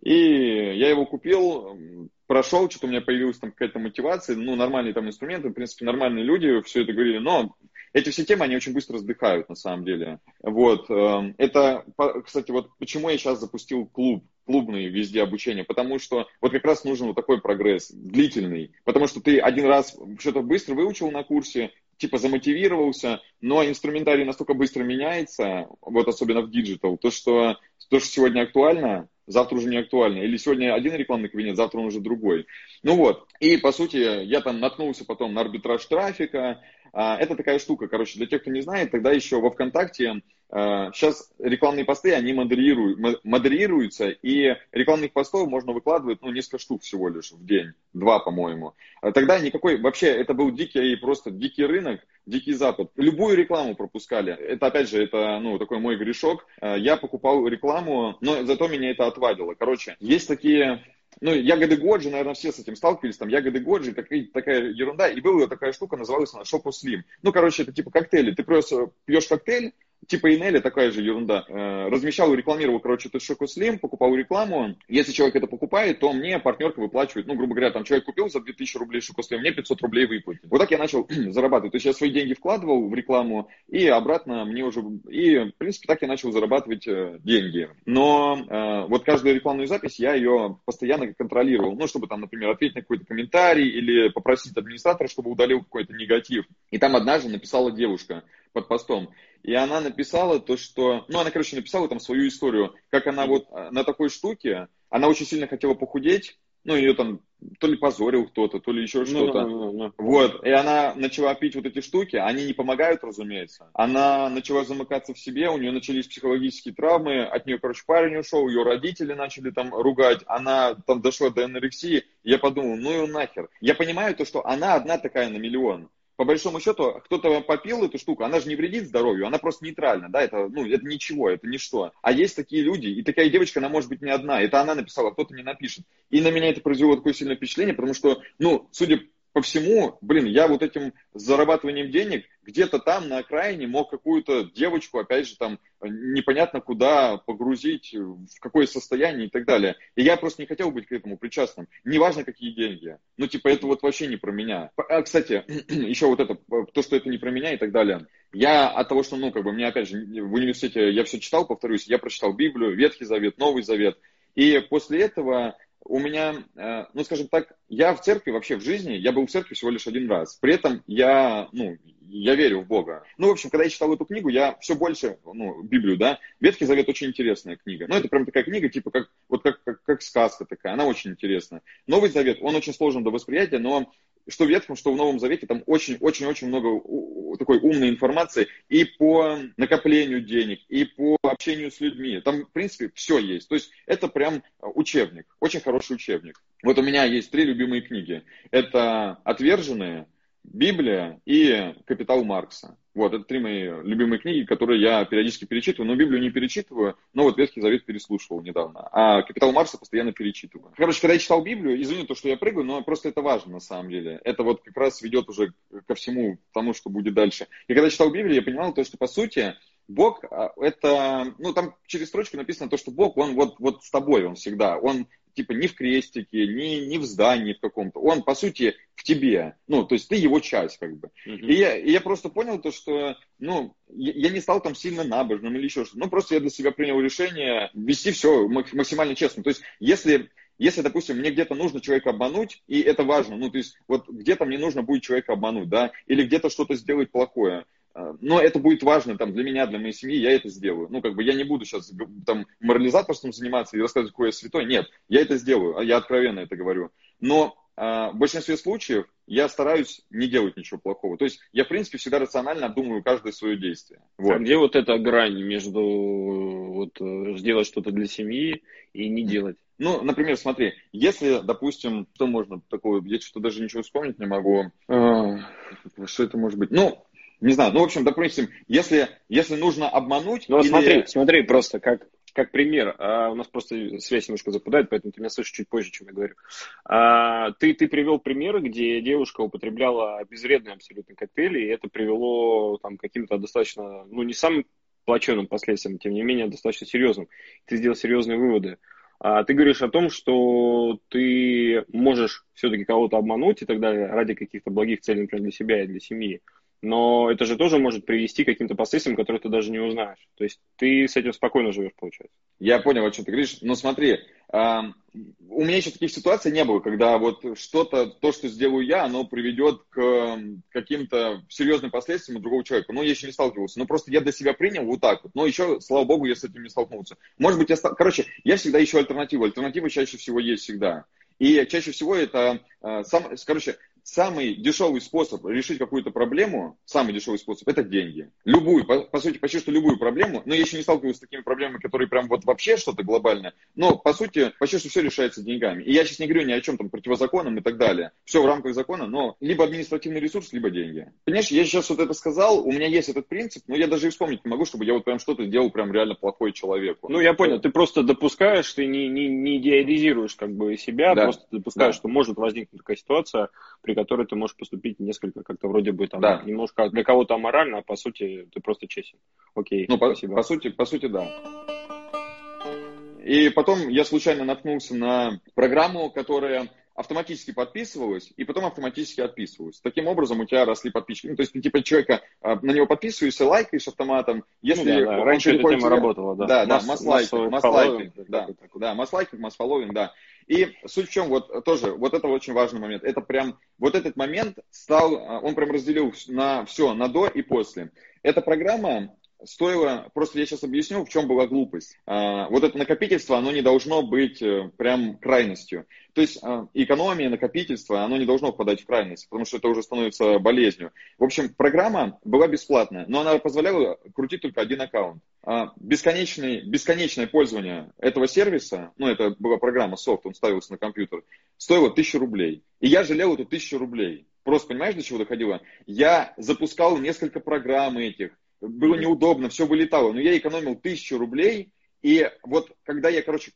[SPEAKER 1] И я его купил, прошел, что-то у меня появилась там какая-то мотивация, ну, нормальные там инструменты, в принципе, нормальные люди все это говорили, но эти все темы, они очень быстро сдыхают, на самом деле. Вот, эм, это, кстати, вот почему я сейчас запустил клуб, клубные везде обучение, потому что вот как раз нужен вот такой прогресс, длительный, потому что ты один раз что-то быстро выучил на курсе, типа замотивировался, но инструментарий настолько быстро меняется, вот особенно в digital, то, что то, что сегодня актуально, завтра уже не актуально. Или сегодня один рекламный кабинет, завтра он уже другой. Ну вот, и по сути я там наткнулся потом на арбитраж трафика. А, это такая штука, короче, для тех, кто не знает, тогда еще во ВКонтакте Сейчас а, рекламные посты, они модерируют, модерируются, и рекламных постов можно выкладывать, ну, несколько штук всего лишь в день, два, по-моему. А тогда никакой, вообще, это был дикий, просто дикий рынок, дикий запад. Любую рекламу пропускали. Это, опять же, это, ну, такой мой грешок. Я покупал рекламу, но зато меня это отвадило. Короче, есть такие ну, ягоды Годжи, наверное, все с этим сталкивались, там, ягоды Годжи, такая, такая ерунда, и была такая штука, называлась она Шоку Слим. Ну, короче, это типа коктейли, ты просто пьешь коктейль, типа Инели, такая же ерунда. Э, размещал и рекламировал, короче, этот Шоку Слим, покупал рекламу. Если человек это покупает, то мне партнерка выплачивает, ну, грубо говоря, там человек купил за 2000 рублей Шоку Слим, мне 500 рублей выплатит. Вот так я начал зарабатывать. То есть я свои деньги вкладывал в рекламу, и обратно мне уже... И, в принципе, так я начал зарабатывать э, деньги. Но э, вот каждую рекламную запись я ее постоянно контролировал. Ну, чтобы там, например, ответить на какой-то комментарий или попросить администратора, чтобы удалил какой-то негатив. И там однажды написала девушка под постом. И она написала то, что... Ну, она, короче, написала там свою историю, как она вот э, на такой штуке, она очень сильно хотела похудеть, ну, ее там то ли позорил кто-то, то ли еще что-то. Ну, ну, ну, вот, и она начала пить вот эти штуки, они не помогают, разумеется. Она начала замыкаться в себе, у нее начались психологические травмы, от нее, короче, парень ушел, ее родители начали там ругать, она там дошла до анорексии. Я подумал, ну и нахер. Я понимаю то, что она одна такая на миллион по большому счету, кто-то попил эту штуку, она же не вредит здоровью, она просто нейтральна, да, это, ну, это ничего, это ничто. А есть такие люди, и такая девочка, она может быть не одна, это она написала, кто-то не напишет. И на меня это произвело такое сильное впечатление, потому что, ну, судя по всему, блин, я вот этим зарабатыванием денег где-то там на окраине мог какую-то девочку, опять же, там непонятно куда погрузить, в какое состояние и так далее. И я просто не хотел быть к этому причастным. Неважно, какие деньги. Ну, типа, это вот вообще не про меня. А, кстати, еще вот это, то, что это не про меня и так далее. Я от того, что, ну, как бы, мне, опять же, в университете я все читал, повторюсь, я прочитал Библию, Ветхий Завет, Новый Завет. И после этого у меня, э, ну, скажем так, я в церкви вообще в жизни, я был в церкви всего лишь один раз. При этом я, ну, я верю в Бога. Ну, в общем, когда я читал эту книгу, я все больше, ну, Библию, да, Ветхий Завет очень интересная книга. Ну, это прям такая книга, типа, как, вот как, как, как сказка такая, она очень интересная. Новый Завет, он очень сложен до восприятия, но что в Ветхом, что в Новом Завете, там очень-очень-очень много такой умной информации и по накоплению денег, и по общению с людьми. Там, в принципе, все есть. То есть это прям учебник, очень хороший учебник. Вот у меня есть три любимые книги. Это «Отверженные», Библия и «Капитал Маркса». Вот, это три мои любимые книги, которые я периодически перечитываю, но Библию не перечитываю, но вот Ветхий Завет переслушивал недавно, а «Капитал Марса» постоянно перечитываю. Короче, когда я читал Библию, извини то, что я прыгаю, но просто это важно на самом деле. Это вот как раз ведет уже ко всему тому, что будет дальше. И когда я читал Библию, я понимал то, что по сути Бог а, это, ну там через строчку написано то, что Бог, он вот, вот с тобой, он всегда, он типа ни в крестике, ни, ни в здании в каком-то. Он, по сути, в тебе. Ну, то есть ты его часть, как бы. Uh-huh. И, я, и я просто понял то, что, ну, я, я не стал там сильно набожным или еще что-то. Ну, просто я для себя принял решение вести все максимально честно. То есть, если если, допустим, мне где-то нужно человека обмануть, и это важно, ну, то есть, вот где-то мне нужно будет человека обмануть, да, или где-то что-то сделать плохое, но это будет важно там, для меня, для моей семьи, я это сделаю. Ну, как бы я не буду сейчас там морализаторством заниматься и рассказывать, какой я святой. Нет, я это сделаю, а я откровенно это говорю. Но а, в большинстве случаев я стараюсь не делать ничего плохого. То есть я, в принципе, всегда рационально обдумываю каждое свое действие.
[SPEAKER 2] Вот. А где вот эта грань между вот, сделать что-то для семьи и не делать?
[SPEAKER 1] Ну, например, смотри, если, допустим, что можно такое, я что-то даже ничего вспомнить не могу. А, что это может быть? Ну, не знаю, ну, в общем, допустим, если, если нужно обмануть...
[SPEAKER 2] Ну, или... смотри, смотри, просто как, как пример. А, у нас просто связь немножко западает, поэтому ты меня слышишь чуть позже, чем я говорю. А, ты, ты привел примеры, где девушка употребляла безвредные абсолютно коктейли, и это привело там, к каким-то достаточно, ну, не самым плачевным последствиям, тем не менее, достаточно серьезным. Ты сделал серьезные выводы. А ты говоришь о том, что ты можешь все-таки кого-то обмануть и так далее ради каких-то благих целей, например, для себя и для семьи. Но это же тоже может привести к каким-то последствиям, которые ты даже не узнаешь. То есть ты с этим спокойно живешь, получается.
[SPEAKER 1] Я понял, о чем ты говоришь. Но смотри, э, у меня еще таких ситуаций не было, когда вот что-то, то, что сделаю я, оно приведет к каким-то серьезным последствиям у другого человека. Ну, я еще не сталкивался. Но просто я для себя принял вот так вот. Но еще, слава богу, я с этим не столкнулся. Может быть, я... Стал... Короче, я всегда ищу альтернативу. Альтернатива чаще всего есть всегда. И чаще всего это, э, сам, короче, самый дешевый способ решить какую-то проблему, самый дешевый способ, это деньги. Любую, по, по сути, почти что любую проблему, но я еще не сталкиваюсь с такими проблемами, которые прям вот вообще что-то глобальное, но по сути, почти что все решается деньгами. И я сейчас не говорю ни о чем там противозаконном и так далее. Все в рамках закона, но либо административный ресурс, либо деньги. Понимаешь, я сейчас вот это сказал, у меня есть этот принцип, но я даже и вспомнить не могу, чтобы я вот прям что-то сделал прям реально плохой человеку.
[SPEAKER 2] Ну, я понял, ты просто допускаешь, ты не, не, не идеализируешь как бы себя, да. просто допускаешь, да. что может возникнуть такая ситуация, при которой ты можешь поступить несколько как-то вроде бы там да. немножко для кого-то аморально, а по сути ты просто честен. Окей,
[SPEAKER 1] ну, спасибо. По, по, сути, по сути, да. И потом я случайно наткнулся на программу, которая автоматически подписывалась и потом автоматически отписывалась. Таким образом у тебя росли подписчики. Ну, то есть ты типа человека а, на него подписываешься, лайкаешь автоматом. Если
[SPEAKER 2] ну, да, да. Раньше эта тема тебе... работала, да.
[SPEAKER 1] Да, да, масс-лайкинг, масс-лайкинг, да, да, масс-лайкинг, масс-фолловинг, да. И суть в чем, вот тоже, вот это очень важный момент. Это прям, вот этот момент стал, а, он прям разделил на все, на до и после. Эта программа стоило, просто я сейчас объясню, в чем была глупость. А, вот это накопительство, оно не должно быть э, прям крайностью. То есть а, экономия, накопительство, оно не должно впадать в крайность, потому что это уже становится болезнью. В общем, программа была бесплатная, но она позволяла крутить только один аккаунт. А, бесконечный, бесконечное пользование этого сервиса, ну, это была программа софт, он ставился на компьютер, стоило 1000 рублей. И я жалел эту 1000 рублей. Просто понимаешь, до чего доходило? Я запускал несколько программ этих, было неудобно, все вылетало, но я экономил 1000 рублей, и вот когда я, короче,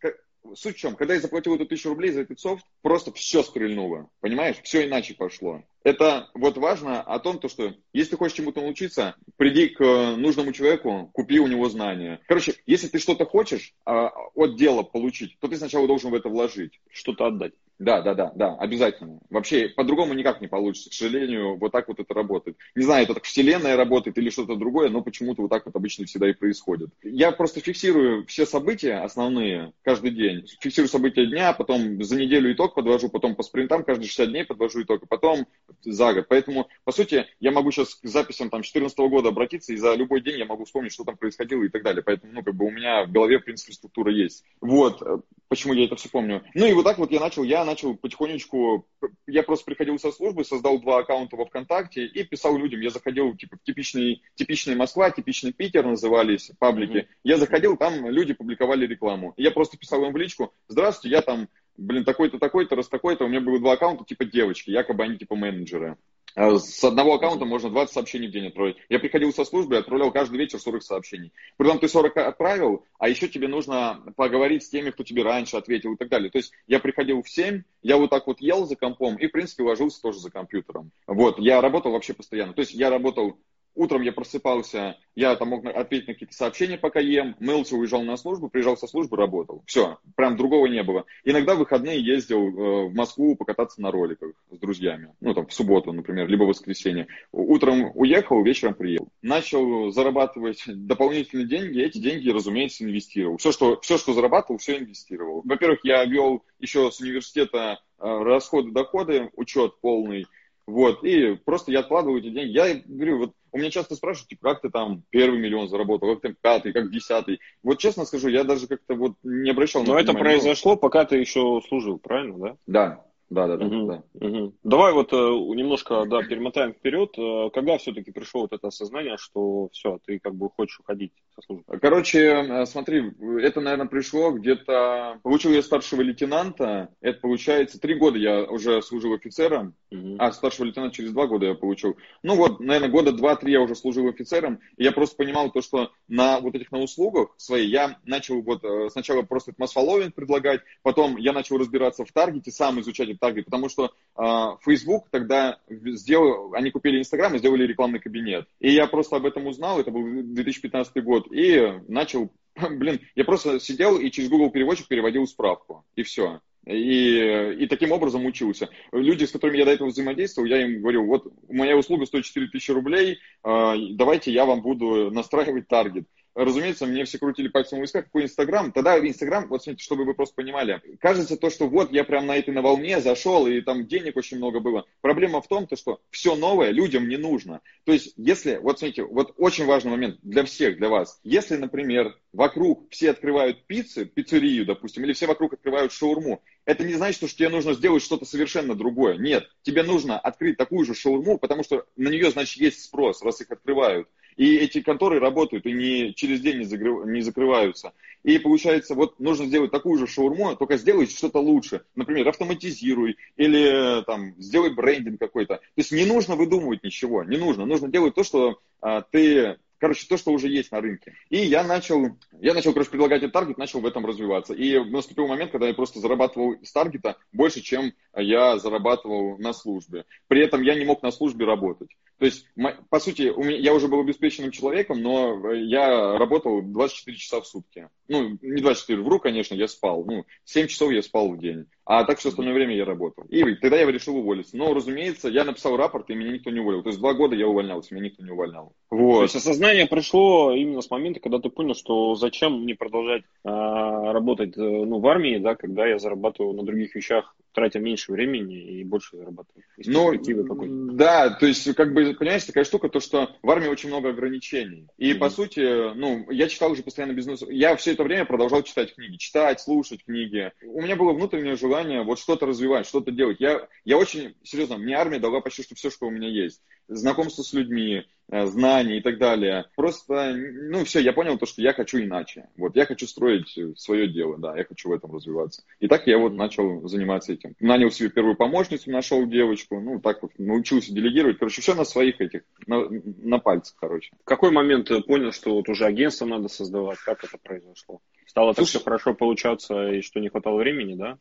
[SPEAKER 1] суть в чем, когда я заплатил эту тысячу рублей за этот софт, просто все стрельнуло, понимаешь, все иначе пошло. Это вот важно о том, то, что если ты хочешь чему-то научиться, приди к нужному человеку, купи у него знания. Короче, если ты что-то хочешь а, от дела получить, то ты сначала должен в это вложить.
[SPEAKER 2] Что-то отдать.
[SPEAKER 1] Да, да, да, да, обязательно. Вообще, по-другому никак не получится. К сожалению, вот так вот это работает. Не знаю, это так вселенная работает или что-то другое, но почему-то вот так вот обычно всегда и происходит. Я просто фиксирую все события основные каждый день. Фиксирую события дня, потом за неделю итог подвожу, потом по спринтам каждые 60 дней подвожу итог, и потом за год. Поэтому, по сути, я могу сейчас к записям там 2014 года обратиться, и за любой день я могу вспомнить, что там происходило и так далее. Поэтому, ну, как бы у меня в голове, в принципе, структура есть. Вот, почему я это все помню. Ну и вот так вот я начал, я начал потихонечку, я просто приходил со службы, создал два аккаунта во ВКонтакте и писал людям. Я заходил, типа, в типичный, типичный Москва, типичный Питер назывались паблики. Mm-hmm. Я заходил, там люди публиковали рекламу. Я просто писал им в личку, здравствуйте, я там, блин, такой-то, такой-то, раз такой-то, у меня было два аккаунта, типа девочки, якобы они типа менеджеры. А с одного аккаунта можно 20 сообщений в день отправить. Я приходил со службы и отправлял каждый вечер 40 сообщений. Притом ты 40 отправил, а еще тебе нужно поговорить с теми, кто тебе раньше ответил и так далее. То есть я приходил в 7, я вот так вот ел за компом и, в принципе, ложился тоже за компьютером. Вот, я работал вообще постоянно. То есть я работал Утром я просыпался, я там мог ответить на какие-то сообщения, пока ем, мылся, уезжал на службу, приезжал со службы, работал. Все, прям другого не было. Иногда в выходные ездил э, в Москву покататься на роликах с друзьями. Ну, там, в субботу, например, либо в воскресенье. Утром уехал, вечером приехал. Начал зарабатывать дополнительные деньги, эти деньги, разумеется, инвестировал. Все, что, все, что зарабатывал, все инвестировал. Во-первых, я вел еще с университета э, расходы-доходы, учет полный. Вот, и просто я откладываю эти деньги. Я говорю, вот у меня часто спрашивают, типа, как ты там первый миллион заработал, как ты пятый, как десятый. Вот честно скажу, я даже как-то вот не обращал
[SPEAKER 2] на Но это произошло, пока ты еще служил, правильно, да?
[SPEAKER 1] Да, да, да, да. Угу, да.
[SPEAKER 2] Угу. Давай вот э, немножко, да, перемотаем вперед. Э, когда все-таки пришло вот это осознание, что все, ты как бы хочешь уходить со службы?
[SPEAKER 1] Короче, э, смотри, это, наверное, пришло где-то... Получил я старшего лейтенанта, это получается, три года я уже служил офицером, угу. а старшего лейтенанта через два года я получил. Ну вот, наверное, года два-три я уже служил офицером, и я просто понимал то, что на вот этих на услугах своей я начал вот сначала просто масс-фолловинг предлагать, потом я начал разбираться в таргете, сам изучать таргет, потому что э, Facebook тогда сделал, они купили Instagram и сделали рекламный кабинет. И я просто об этом узнал, это был 2015 год, и начал, блин, я просто сидел и через Google переводчик переводил справку, и все. И, и таким образом учился. Люди, с которыми я до этого взаимодействовал, я им говорю, вот моя услуга стоит 4000 рублей, а, давайте я вам буду настраивать таргет разумеется, мне все крутили пальцем в висках, какой Инстаграм. Тогда Инстаграм, вот смотрите, чтобы вы просто понимали, кажется то, что вот я прям на этой на волне зашел, и там денег очень много было. Проблема в том, то, что все новое людям не нужно. То есть, если, вот смотрите, вот очень важный момент для всех, для вас. Если, например, вокруг все открывают пиццы, пиццерию, допустим, или все вокруг открывают шаурму, это не значит, что тебе нужно сделать что-то совершенно другое. Нет, тебе нужно открыть такую же шаурму, потому что на нее, значит, есть спрос, раз их открывают. И эти конторы работают и не, через день не, закрыв, не закрываются. И получается, вот нужно сделать такую же шаурму, только сделать что-то лучше. Например, автоматизируй или там, сделай брендинг какой-то. То есть не нужно выдумывать ничего, не нужно. Нужно делать то, что а, ты короче, то, что уже есть на рынке. И я начал, я начал, короче, предлагать этот таргет, начал в этом развиваться. И наступил момент, когда я просто зарабатывал с таргета больше, чем я зарабатывал на службе. При этом я не мог на службе работать. То есть, по сути, у меня, я уже был обеспеченным человеком, но я работал 24 часа в сутки. Ну, не 24, вру, конечно, я спал. Ну, 7 часов я спал в день. А так все остальное время я работал. И тогда я решил уволиться. Но, разумеется, я написал рапорт, и меня никто не уволил. То есть два года я увольнялся, меня никто не увольнял.
[SPEAKER 2] Вот. То есть осознание пришло именно с момента, когда ты понял, что зачем мне продолжать а, работать э, ну, в армии, да, когда я зарабатываю на других вещах тратя меньше времени и больше зарабатываю.
[SPEAKER 1] Ну, да, то есть, как бы, понимаешь, такая штука, то, что в армии очень много ограничений. И, mm-hmm. по сути, ну, я читал уже постоянно бизнес. Я все это время продолжал читать книги, читать, слушать книги. У меня было внутреннее желание вот что-то развивать, что-то делать. Я, я очень, серьезно, мне армия дала почти что все, что у меня есть знакомство с людьми, э, знания и так далее. Просто, ну, все, я понял то, что я хочу иначе. Вот, я хочу строить свое дело, да, я хочу в этом развиваться. И так я вот начал заниматься этим. Нанял себе первую помощницу, нашел девочку, ну, так вот, научился делегировать. Короче, все на своих этих, на, на пальцах, короче.
[SPEAKER 2] В какой момент ты понял, что вот уже агентство надо создавать? Как это произошло? Стало Слушай, так все хорошо получаться, и что не хватало времени, да?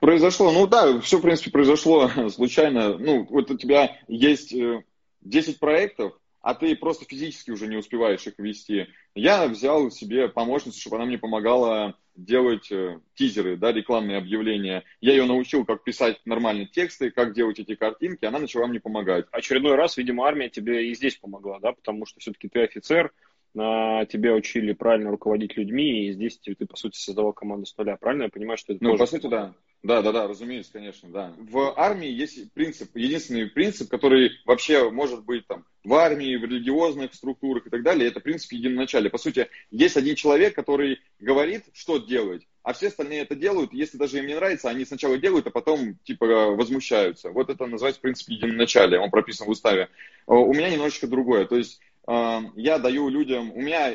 [SPEAKER 1] Произошло, ну да, все, в принципе, произошло случайно. Ну, вот у тебя есть э, 10 проектов, а ты просто физически уже не успеваешь их вести. Я взял себе помощницу, чтобы она мне помогала делать э, тизеры, да, рекламные объявления. Я ее научил, как писать нормальные тексты, как делать эти картинки, она начала мне помогать.
[SPEAKER 2] Очередной раз, видимо, армия тебе и здесь помогла, да, потому что все-таки ты офицер, а, тебя учили правильно руководить людьми, и здесь ты, ты, по сути, создавал команду с нуля. Правильно я понимаю, что это
[SPEAKER 1] Ну,
[SPEAKER 2] тоже...
[SPEAKER 1] по сути, да. Да, да, да, разумеется, конечно, да. В армии есть принцип, единственный принцип, который вообще может быть там в армии, в религиозных структурах и так далее, это принцип единоначалия. По сути, есть один человек, который говорит, что делать, а все остальные это делают, если даже им не нравится, они сначала делают, а потом типа возмущаются. Вот это называется принцип единоначалия, он прописан в уставе. У меня немножечко другое, то есть я даю людям, у меня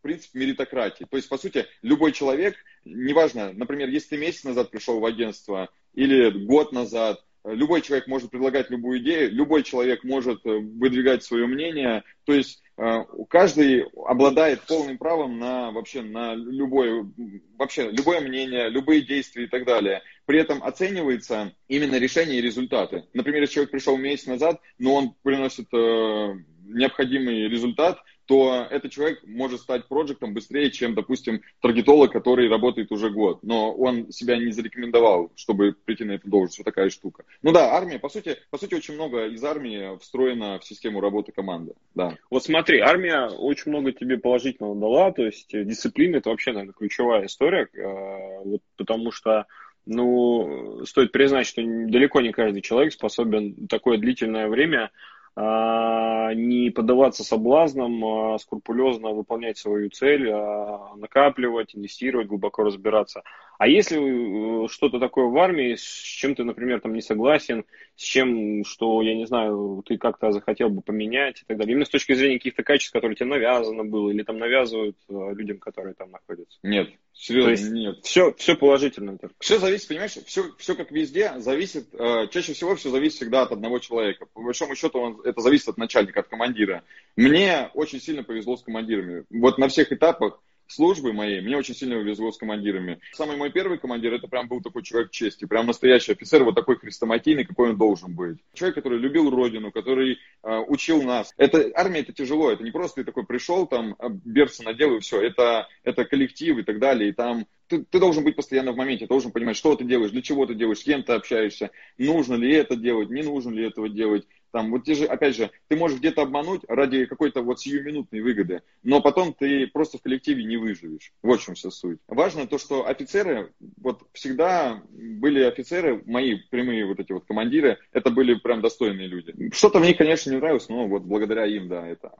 [SPEAKER 1] принцип меритократии. То есть, по сути, любой человек, неважно, например, если ты месяц назад пришел в агентство или год назад, любой человек может предлагать любую идею, любой человек может э, выдвигать свое мнение. То есть э, каждый обладает полным правом на вообще на любое, вообще любое мнение, любые действия и так далее. При этом оценивается именно решение и результаты. Например, если человек пришел месяц назад, но он приносит э, необходимый результат, то этот человек может стать проектом быстрее, чем, допустим, таргетолог, который работает уже год. Но он себя не зарекомендовал, чтобы прийти на эту должность. Вот такая штука. Ну да, армия, по сути, по сути, очень много из армии встроено в систему работы команды. Да.
[SPEAKER 2] Вот смотри, армия очень много тебе положительного дала, то есть дисциплина это вообще, наверное, ключевая история, э, вот потому что ну, стоит признать, что далеко не каждый человек способен такое длительное время не поддаваться соблазнам, а скрупулезно выполнять свою цель, а накапливать, инвестировать, глубоко разбираться. А если э, что-то такое в армии, с чем ты, например, там не согласен, с чем, что, я не знаю, ты как-то захотел бы поменять и так далее, именно с точки зрения каких-то качеств, которые тебе навязано было, или там навязывают людям, которые там находятся?
[SPEAKER 1] Нет, серьезно, То есть нет.
[SPEAKER 2] Все, все положительно.
[SPEAKER 1] Все зависит, понимаешь, все, все как везде, зависит, чаще всего все зависит всегда от одного человека. По большому счету он это зависит от начальника, от командира. Мне очень сильно повезло с командирами. Вот на всех этапах службы моей мне очень сильно повезло с командирами. Самый мой первый командир, это прям был такой человек чести, прям настоящий офицер, вот такой хрестоматийный, какой он должен быть. Человек, который любил родину, который э, учил нас. Это, армия это тяжело, это не просто ты такой пришел, там, а, берца надел и все. Это, это коллектив и так далее, и там ты, ты должен быть постоянно в моменте, должен понимать, что ты делаешь, для чего ты делаешь, с кем ты общаешься, нужно ли это делать, не нужно ли этого делать. Там, вот те же, опять же, ты можешь где-то обмануть ради какой-то вот сиюминутной выгоды, но потом ты просто в коллективе не выживешь. Вот в чем вся суть. Важно то, что офицеры, вот всегда были офицеры, мои прямые вот эти вот командиры, это были прям достойные люди. Что-то мне, конечно, не нравилось, но вот благодаря им, да, это.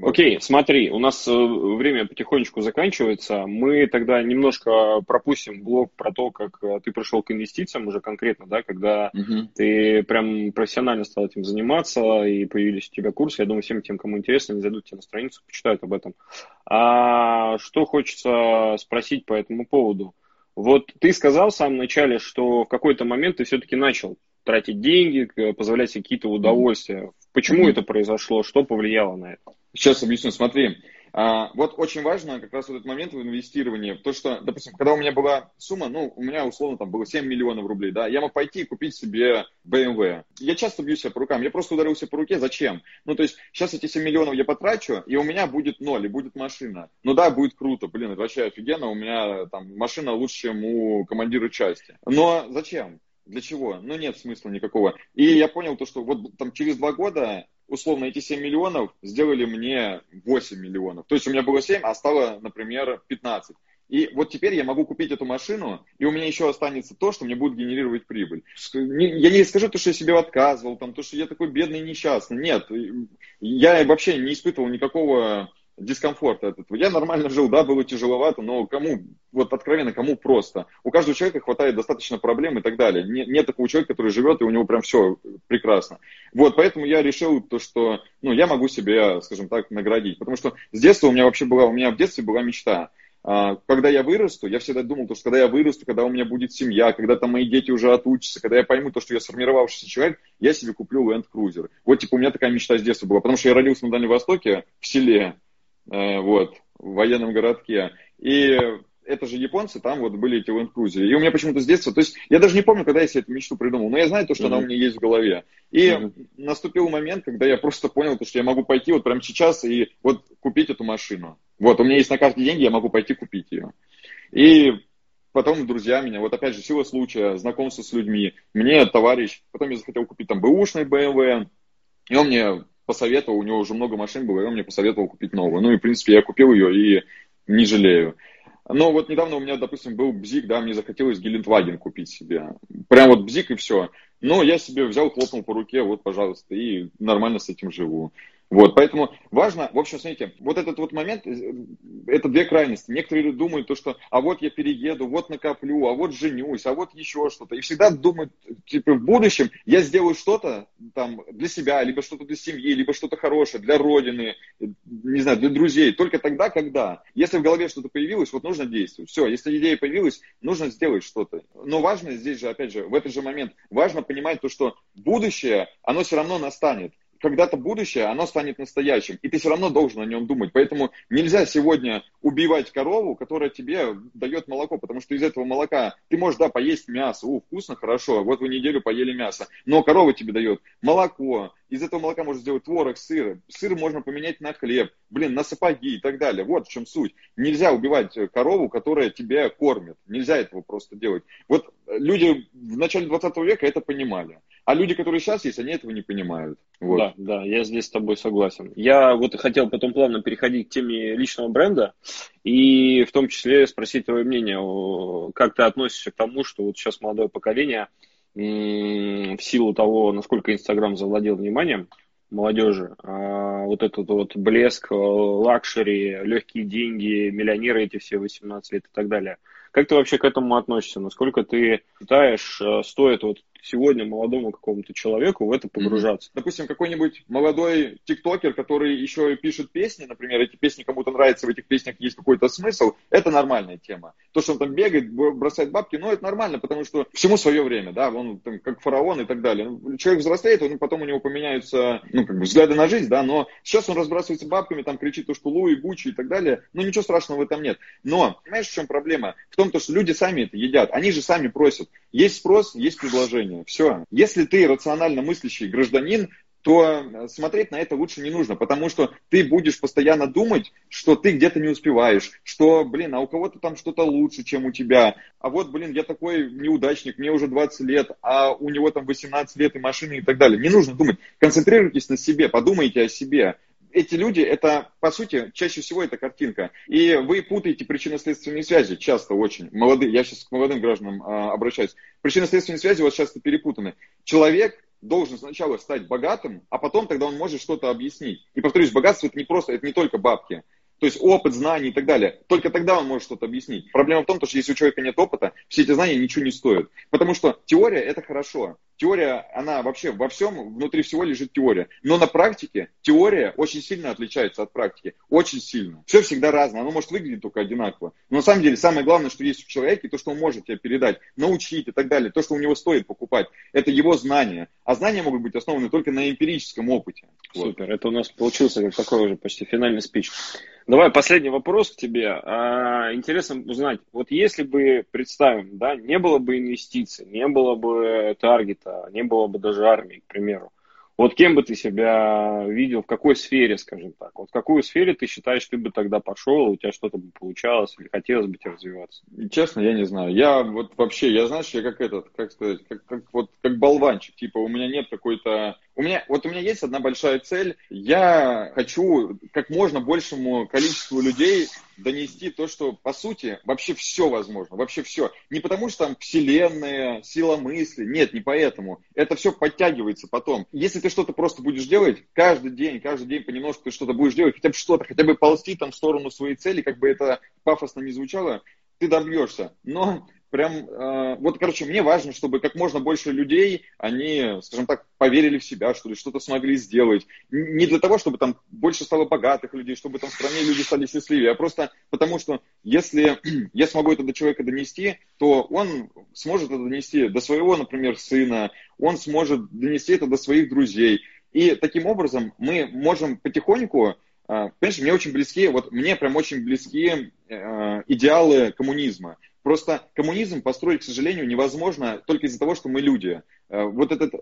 [SPEAKER 2] Окей, okay, смотри, у нас э, время потихонечку заканчивается. Мы тогда немножко пропустим блок про то, как э, ты пришел к инвестициям уже конкретно, да, когда uh-huh. ты прям профессионально стал этим заниматься заниматься, и появились у тебя курсы. Я думаю, всем тем, кому интересно, они зайдут тебе на страницу, почитают об этом. А что хочется спросить по этому поводу? Вот ты сказал в самом начале, что в какой-то момент ты все-таки начал тратить деньги, позволять себе какие-то удовольствия. Почему mm-hmm. это произошло? Что повлияло на это?
[SPEAKER 1] Сейчас объясню. Смотри, а, вот очень важно как раз вот этот момент в инвестировании. То, что, допустим, когда у меня была сумма, ну, у меня условно там было 7 миллионов рублей, да, я мог пойти и купить себе BMW. Я часто бью себя по рукам, я просто ударился по руке, зачем? Ну, то есть, сейчас эти 7 миллионов я потрачу, и у меня будет ноль, и будет машина. Ну да, будет круто, блин, это вообще офигенно, у меня там машина лучше, чем у командира части. Но зачем? Для чего? Ну, нет смысла никакого. И я понял то, что вот там через два года условно, эти 7 миллионов сделали мне 8 миллионов. То есть у меня было 7, а стало, например, 15. И вот теперь я могу купить эту машину, и у меня еще останется то, что мне будет генерировать прибыль. Я не скажу то, что я себе отказывал, там, то, что я такой бедный и несчастный. Нет, я вообще не испытывал никакого дискомфорта от этого. Я нормально жил, да, было тяжеловато, но кому, вот откровенно, кому просто. У каждого человека хватает достаточно проблем и так далее. Нет, нет такого человека, который живет, и у него прям все прекрасно. Вот, поэтому я решил то, что, ну, я могу себя, скажем так, наградить. Потому что с детства у меня вообще была, у меня в детстве была мечта. А, когда я вырасту, я всегда думал, то, что когда я вырасту, когда у меня будет семья, когда там мои дети уже отучатся, когда я пойму то, что я сформировавшийся человек, я себе куплю Land Cruiser. Вот, типа, у меня такая мечта с детства была, потому что я родился на Дальнем Востоке, в селе, вот, в военном городке. И это же японцы, там вот были эти Land Cruiser. И у меня почему-то с детства, то есть я даже не помню, когда я себе эту мечту придумал, но я знаю то, что mm-hmm. она у меня есть в голове. И mm-hmm. наступил момент, когда я просто понял, то, что я могу пойти вот прямо сейчас и вот купить эту машину. Вот, у меня есть на карте деньги, я могу пойти купить ее. И потом друзья меня, вот опять же, сила случая, знакомство с людьми. Мне товарищ, потом я захотел купить там бэушный BMW, и он мне посоветовал, у него уже много машин было, и он мне посоветовал купить новую. Ну и, в принципе, я купил ее и не жалею. Но вот недавно у меня, допустим, был бзик, да, мне захотелось Гелендваген купить себе. Прям вот бзик и все. Но я себе взял, хлопнул по руке, вот, пожалуйста, и нормально с этим живу. Вот, поэтому важно, в общем, смотрите, вот этот вот момент, э, это две крайности. Некоторые думают то, что, а вот я перееду, вот накоплю, а вот женюсь, а вот еще что-то. И всегда думают, типа, в будущем я сделаю что-то там для себя, либо что-то для семьи, либо что-то хорошее для родины, не знаю, для друзей. Только тогда, когда. Если в голове что-то появилось, вот нужно действовать. Все, если идея появилась, нужно сделать что-то. Но важно здесь же, опять же, в этот же момент, важно понимать то, что будущее, оно все равно настанет когда-то будущее, оно станет настоящим, и ты все равно должен о нем думать. Поэтому нельзя сегодня убивать корову, которая тебе дает молоко, потому что из этого молока ты можешь, да, поесть мясо, у, вкусно, хорошо, вот вы неделю поели мясо, но корова тебе дает молоко, из этого молока можно сделать творог, сыр, сыр можно поменять на хлеб, блин, на сапоги и так далее. Вот в чем суть. Нельзя убивать корову, которая тебя кормит. Нельзя этого просто делать. Вот люди в начале 20 века это понимали. А люди, которые сейчас есть, они этого не понимают.
[SPEAKER 2] Вот. Да, да, я здесь с тобой согласен. Я вот хотел потом плавно переходить к теме личного бренда и в том числе спросить твое мнение, как ты относишься к тому, что вот сейчас молодое поколение в силу того, насколько Инстаграм завладел вниманием молодежи, а вот этот вот блеск, luxury, легкие деньги, миллионеры эти все 18 лет и так далее. Как ты вообще к этому относишься? Насколько ты считаешь, э, стоит вот сегодня молодому какому-то человеку в это погружаться.
[SPEAKER 1] Mm-hmm. Допустим, какой-нибудь молодой тиктокер, который еще пишет песни, например, эти песни кому-то нравятся, в этих песнях есть какой-то смысл, это нормальная тема. то, что он там бегает, бросает бабки, ну, это нормально, потому что всему свое время, да, он там, как фараон и так далее. Человек взрослеет, он, потом у него поменяются, ну, как бы взгляды на жизнь, да, но сейчас он разбрасывается бабками, там кричит то, что Луи, Гуччи и так далее, ну, ничего страшного в этом нет. Но, понимаешь, в чем проблема? В том, то, что люди сами это едят, они же сами просят. Есть спрос, есть предложение, все. Если ты рационально мыслящий гражданин, то э, смотреть на это лучше не нужно, потому что ты будешь постоянно думать, что ты где-то не успеваешь, что, блин, а у кого-то там что-то лучше, чем у тебя, а вот, блин, я такой неудачник, мне уже 20 лет, а у него там 18 лет и машины и так далее. Не нужно думать, концентрируйтесь на себе, подумайте о себе. Эти люди, это, по сути, чаще всего это картинка. И вы путаете причинно-следственные связи, часто очень. Молодые, я сейчас к молодым гражданам а, обращаюсь. Причинно-следственные связи у вас часто перепутаны. Человек должен сначала стать богатым, а потом тогда он может что-то объяснить. И повторюсь, богатство это не просто, это не только бабки. То есть опыт, знания и так далее. Только тогда он может что-то объяснить. Проблема в том, что если у человека нет опыта, все эти знания ничего не стоят. Потому что теория это хорошо. Теория, она вообще во всем, внутри всего лежит теория. Но на практике теория очень сильно отличается от практики. Очень сильно. Все всегда разное. Оно может выглядеть только одинаково. Но на самом деле самое главное, что есть в человеке, то, что он может тебе передать, научить и так далее, то, что у него стоит покупать, это его знания. А знания могут быть основаны только на эмпирическом опыте.
[SPEAKER 2] Супер. Вот. Это у нас получился как такой уже почти финальный спич. Давай последний вопрос к тебе. А, интересно узнать, вот если бы, представим, да, не было бы инвестиций, не было бы таргета, не было бы даже армии, к примеру, вот кем бы ты себя видел, в какой сфере, скажем так? Вот в какую сфере ты считаешь, ты бы тогда пошел, у тебя что-то бы получалось, или хотелось бы тебе развиваться?
[SPEAKER 1] Честно, я не знаю. Я вот вообще, я знаешь, я как этот, как сказать, как, как, вот, как болванчик. Типа у меня нет какой-то у меня, вот у меня есть одна большая цель. Я хочу как можно большему количеству людей донести то, что по сути вообще все возможно, вообще все. Не потому что там вселенная, сила мысли, нет, не поэтому. Это все подтягивается потом. Если ты что-то просто будешь делать, каждый день, каждый день понемножку ты что-то будешь делать, хотя бы что-то, хотя бы ползти там в сторону своей цели, как бы это пафосно не звучало, ты добьешься. Но прям, э, вот, короче, мне важно, чтобы как можно больше людей, они, скажем так, поверили в себя, что ли, что-то смогли сделать. Не для того, чтобы там больше стало богатых людей, чтобы там в стране люди стали счастливее, а просто потому, что если я смогу это до человека донести, то он сможет это донести до своего, например, сына, он сможет донести это до своих друзей. И таким образом мы можем потихоньку а, Понимаешь, мне очень близки, вот мне прям очень близки э, идеалы коммунизма. Просто коммунизм построить, к сожалению, невозможно только из-за того, что мы люди. Э, вот этот,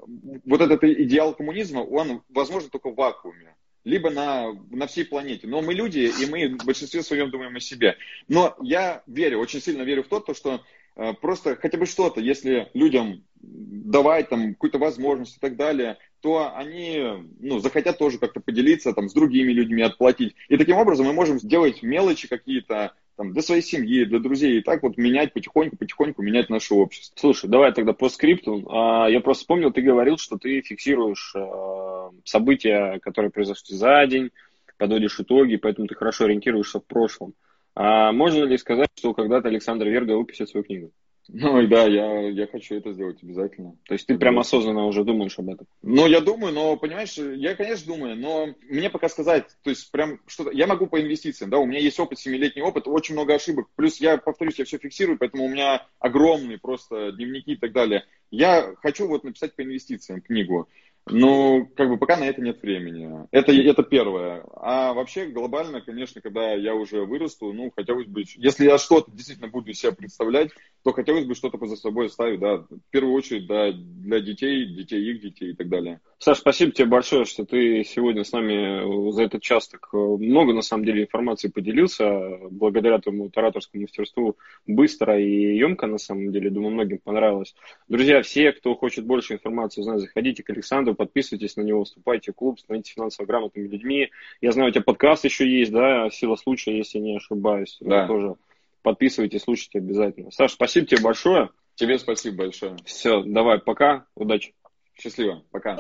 [SPEAKER 1] вот этот идеал коммунизма, он возможен только в вакууме либо на, на всей планете. Но мы люди, и мы в большинстве своем думаем о себе. Но я верю, очень сильно верю в то, что э, просто хотя бы что-то, если людям давать там какую-то возможность и так далее, то они ну, захотят тоже как-то поделиться там, с другими людьми, отплатить. И таким образом мы можем сделать мелочи какие-то, там, для своей семьи, для друзей, и так вот менять потихоньку-потихоньку, менять наше общество.
[SPEAKER 2] Слушай, давай тогда по скрипту. А, я просто вспомнил, ты говорил, что ты фиксируешь а, события, которые произошли за день, подводишь итоги, поэтому ты хорошо ориентируешься в прошлом. А можно ли сказать, что когда-то Александр Верга выпустит свою книгу?
[SPEAKER 1] Ну и да, я, я хочу это сделать обязательно.
[SPEAKER 2] То есть ты прям осознанно уже думаешь об этом?
[SPEAKER 1] Ну, я думаю, но, понимаешь, я, конечно, думаю, но мне пока сказать, то есть прям что-то, я могу по инвестициям, да, у меня есть опыт, семилетний опыт, очень много ошибок, плюс я, повторюсь, я все фиксирую, поэтому у меня огромные просто дневники и так далее. Я хочу вот написать по инвестициям книгу. Ну, как бы пока на это нет времени. Это, это первое. А вообще глобально, конечно, когда я уже вырасту, ну, хотелось бы, если я что-то действительно буду себя представлять, то хотелось бы что-то за собой оставить, да, в первую очередь, да, для детей, детей, их детей и так далее.
[SPEAKER 2] Саш, спасибо тебе большое, что ты сегодня с нами за этот час так много, на самом деле, информации поделился, благодаря твоему ораторскому мастерству быстро и емко, на самом деле, думаю, многим понравилось. Друзья, все, кто хочет больше информации узнать, заходите к Александру, подписывайтесь на него, вступайте в клуб, становитесь финансово грамотными людьми. Я знаю, у тебя подкаст еще есть, да, «Сила случая», если не ошибаюсь. Да. Тоже подписывайтесь, слушайте обязательно. Саш, спасибо тебе большое.
[SPEAKER 1] Тебе спасибо большое.
[SPEAKER 2] Все, давай, пока, удачи.
[SPEAKER 1] Счастливо, пока.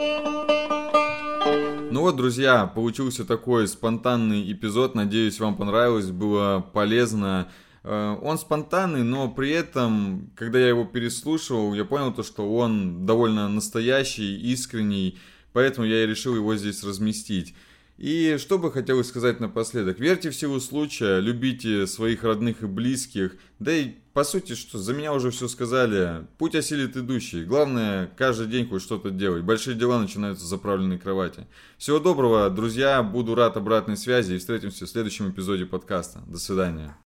[SPEAKER 3] Ну вот, друзья, получился такой спонтанный эпизод. Надеюсь, вам понравилось, было полезно. Э, он спонтанный, но при этом, когда я его переслушивал, я понял то, что он довольно настоящий, искренний, поэтому я и решил его здесь разместить.
[SPEAKER 1] И что бы хотелось сказать напоследок. Верьте в силу случая, любите своих родных и близких. Да и по сути, что за меня уже все сказали. Путь осилит идущий. Главное, каждый день хоть что-то делать. Большие дела начинаются с заправленной кровати. Всего доброго, друзья. Буду рад обратной связи и встретимся в следующем эпизоде подкаста. До свидания.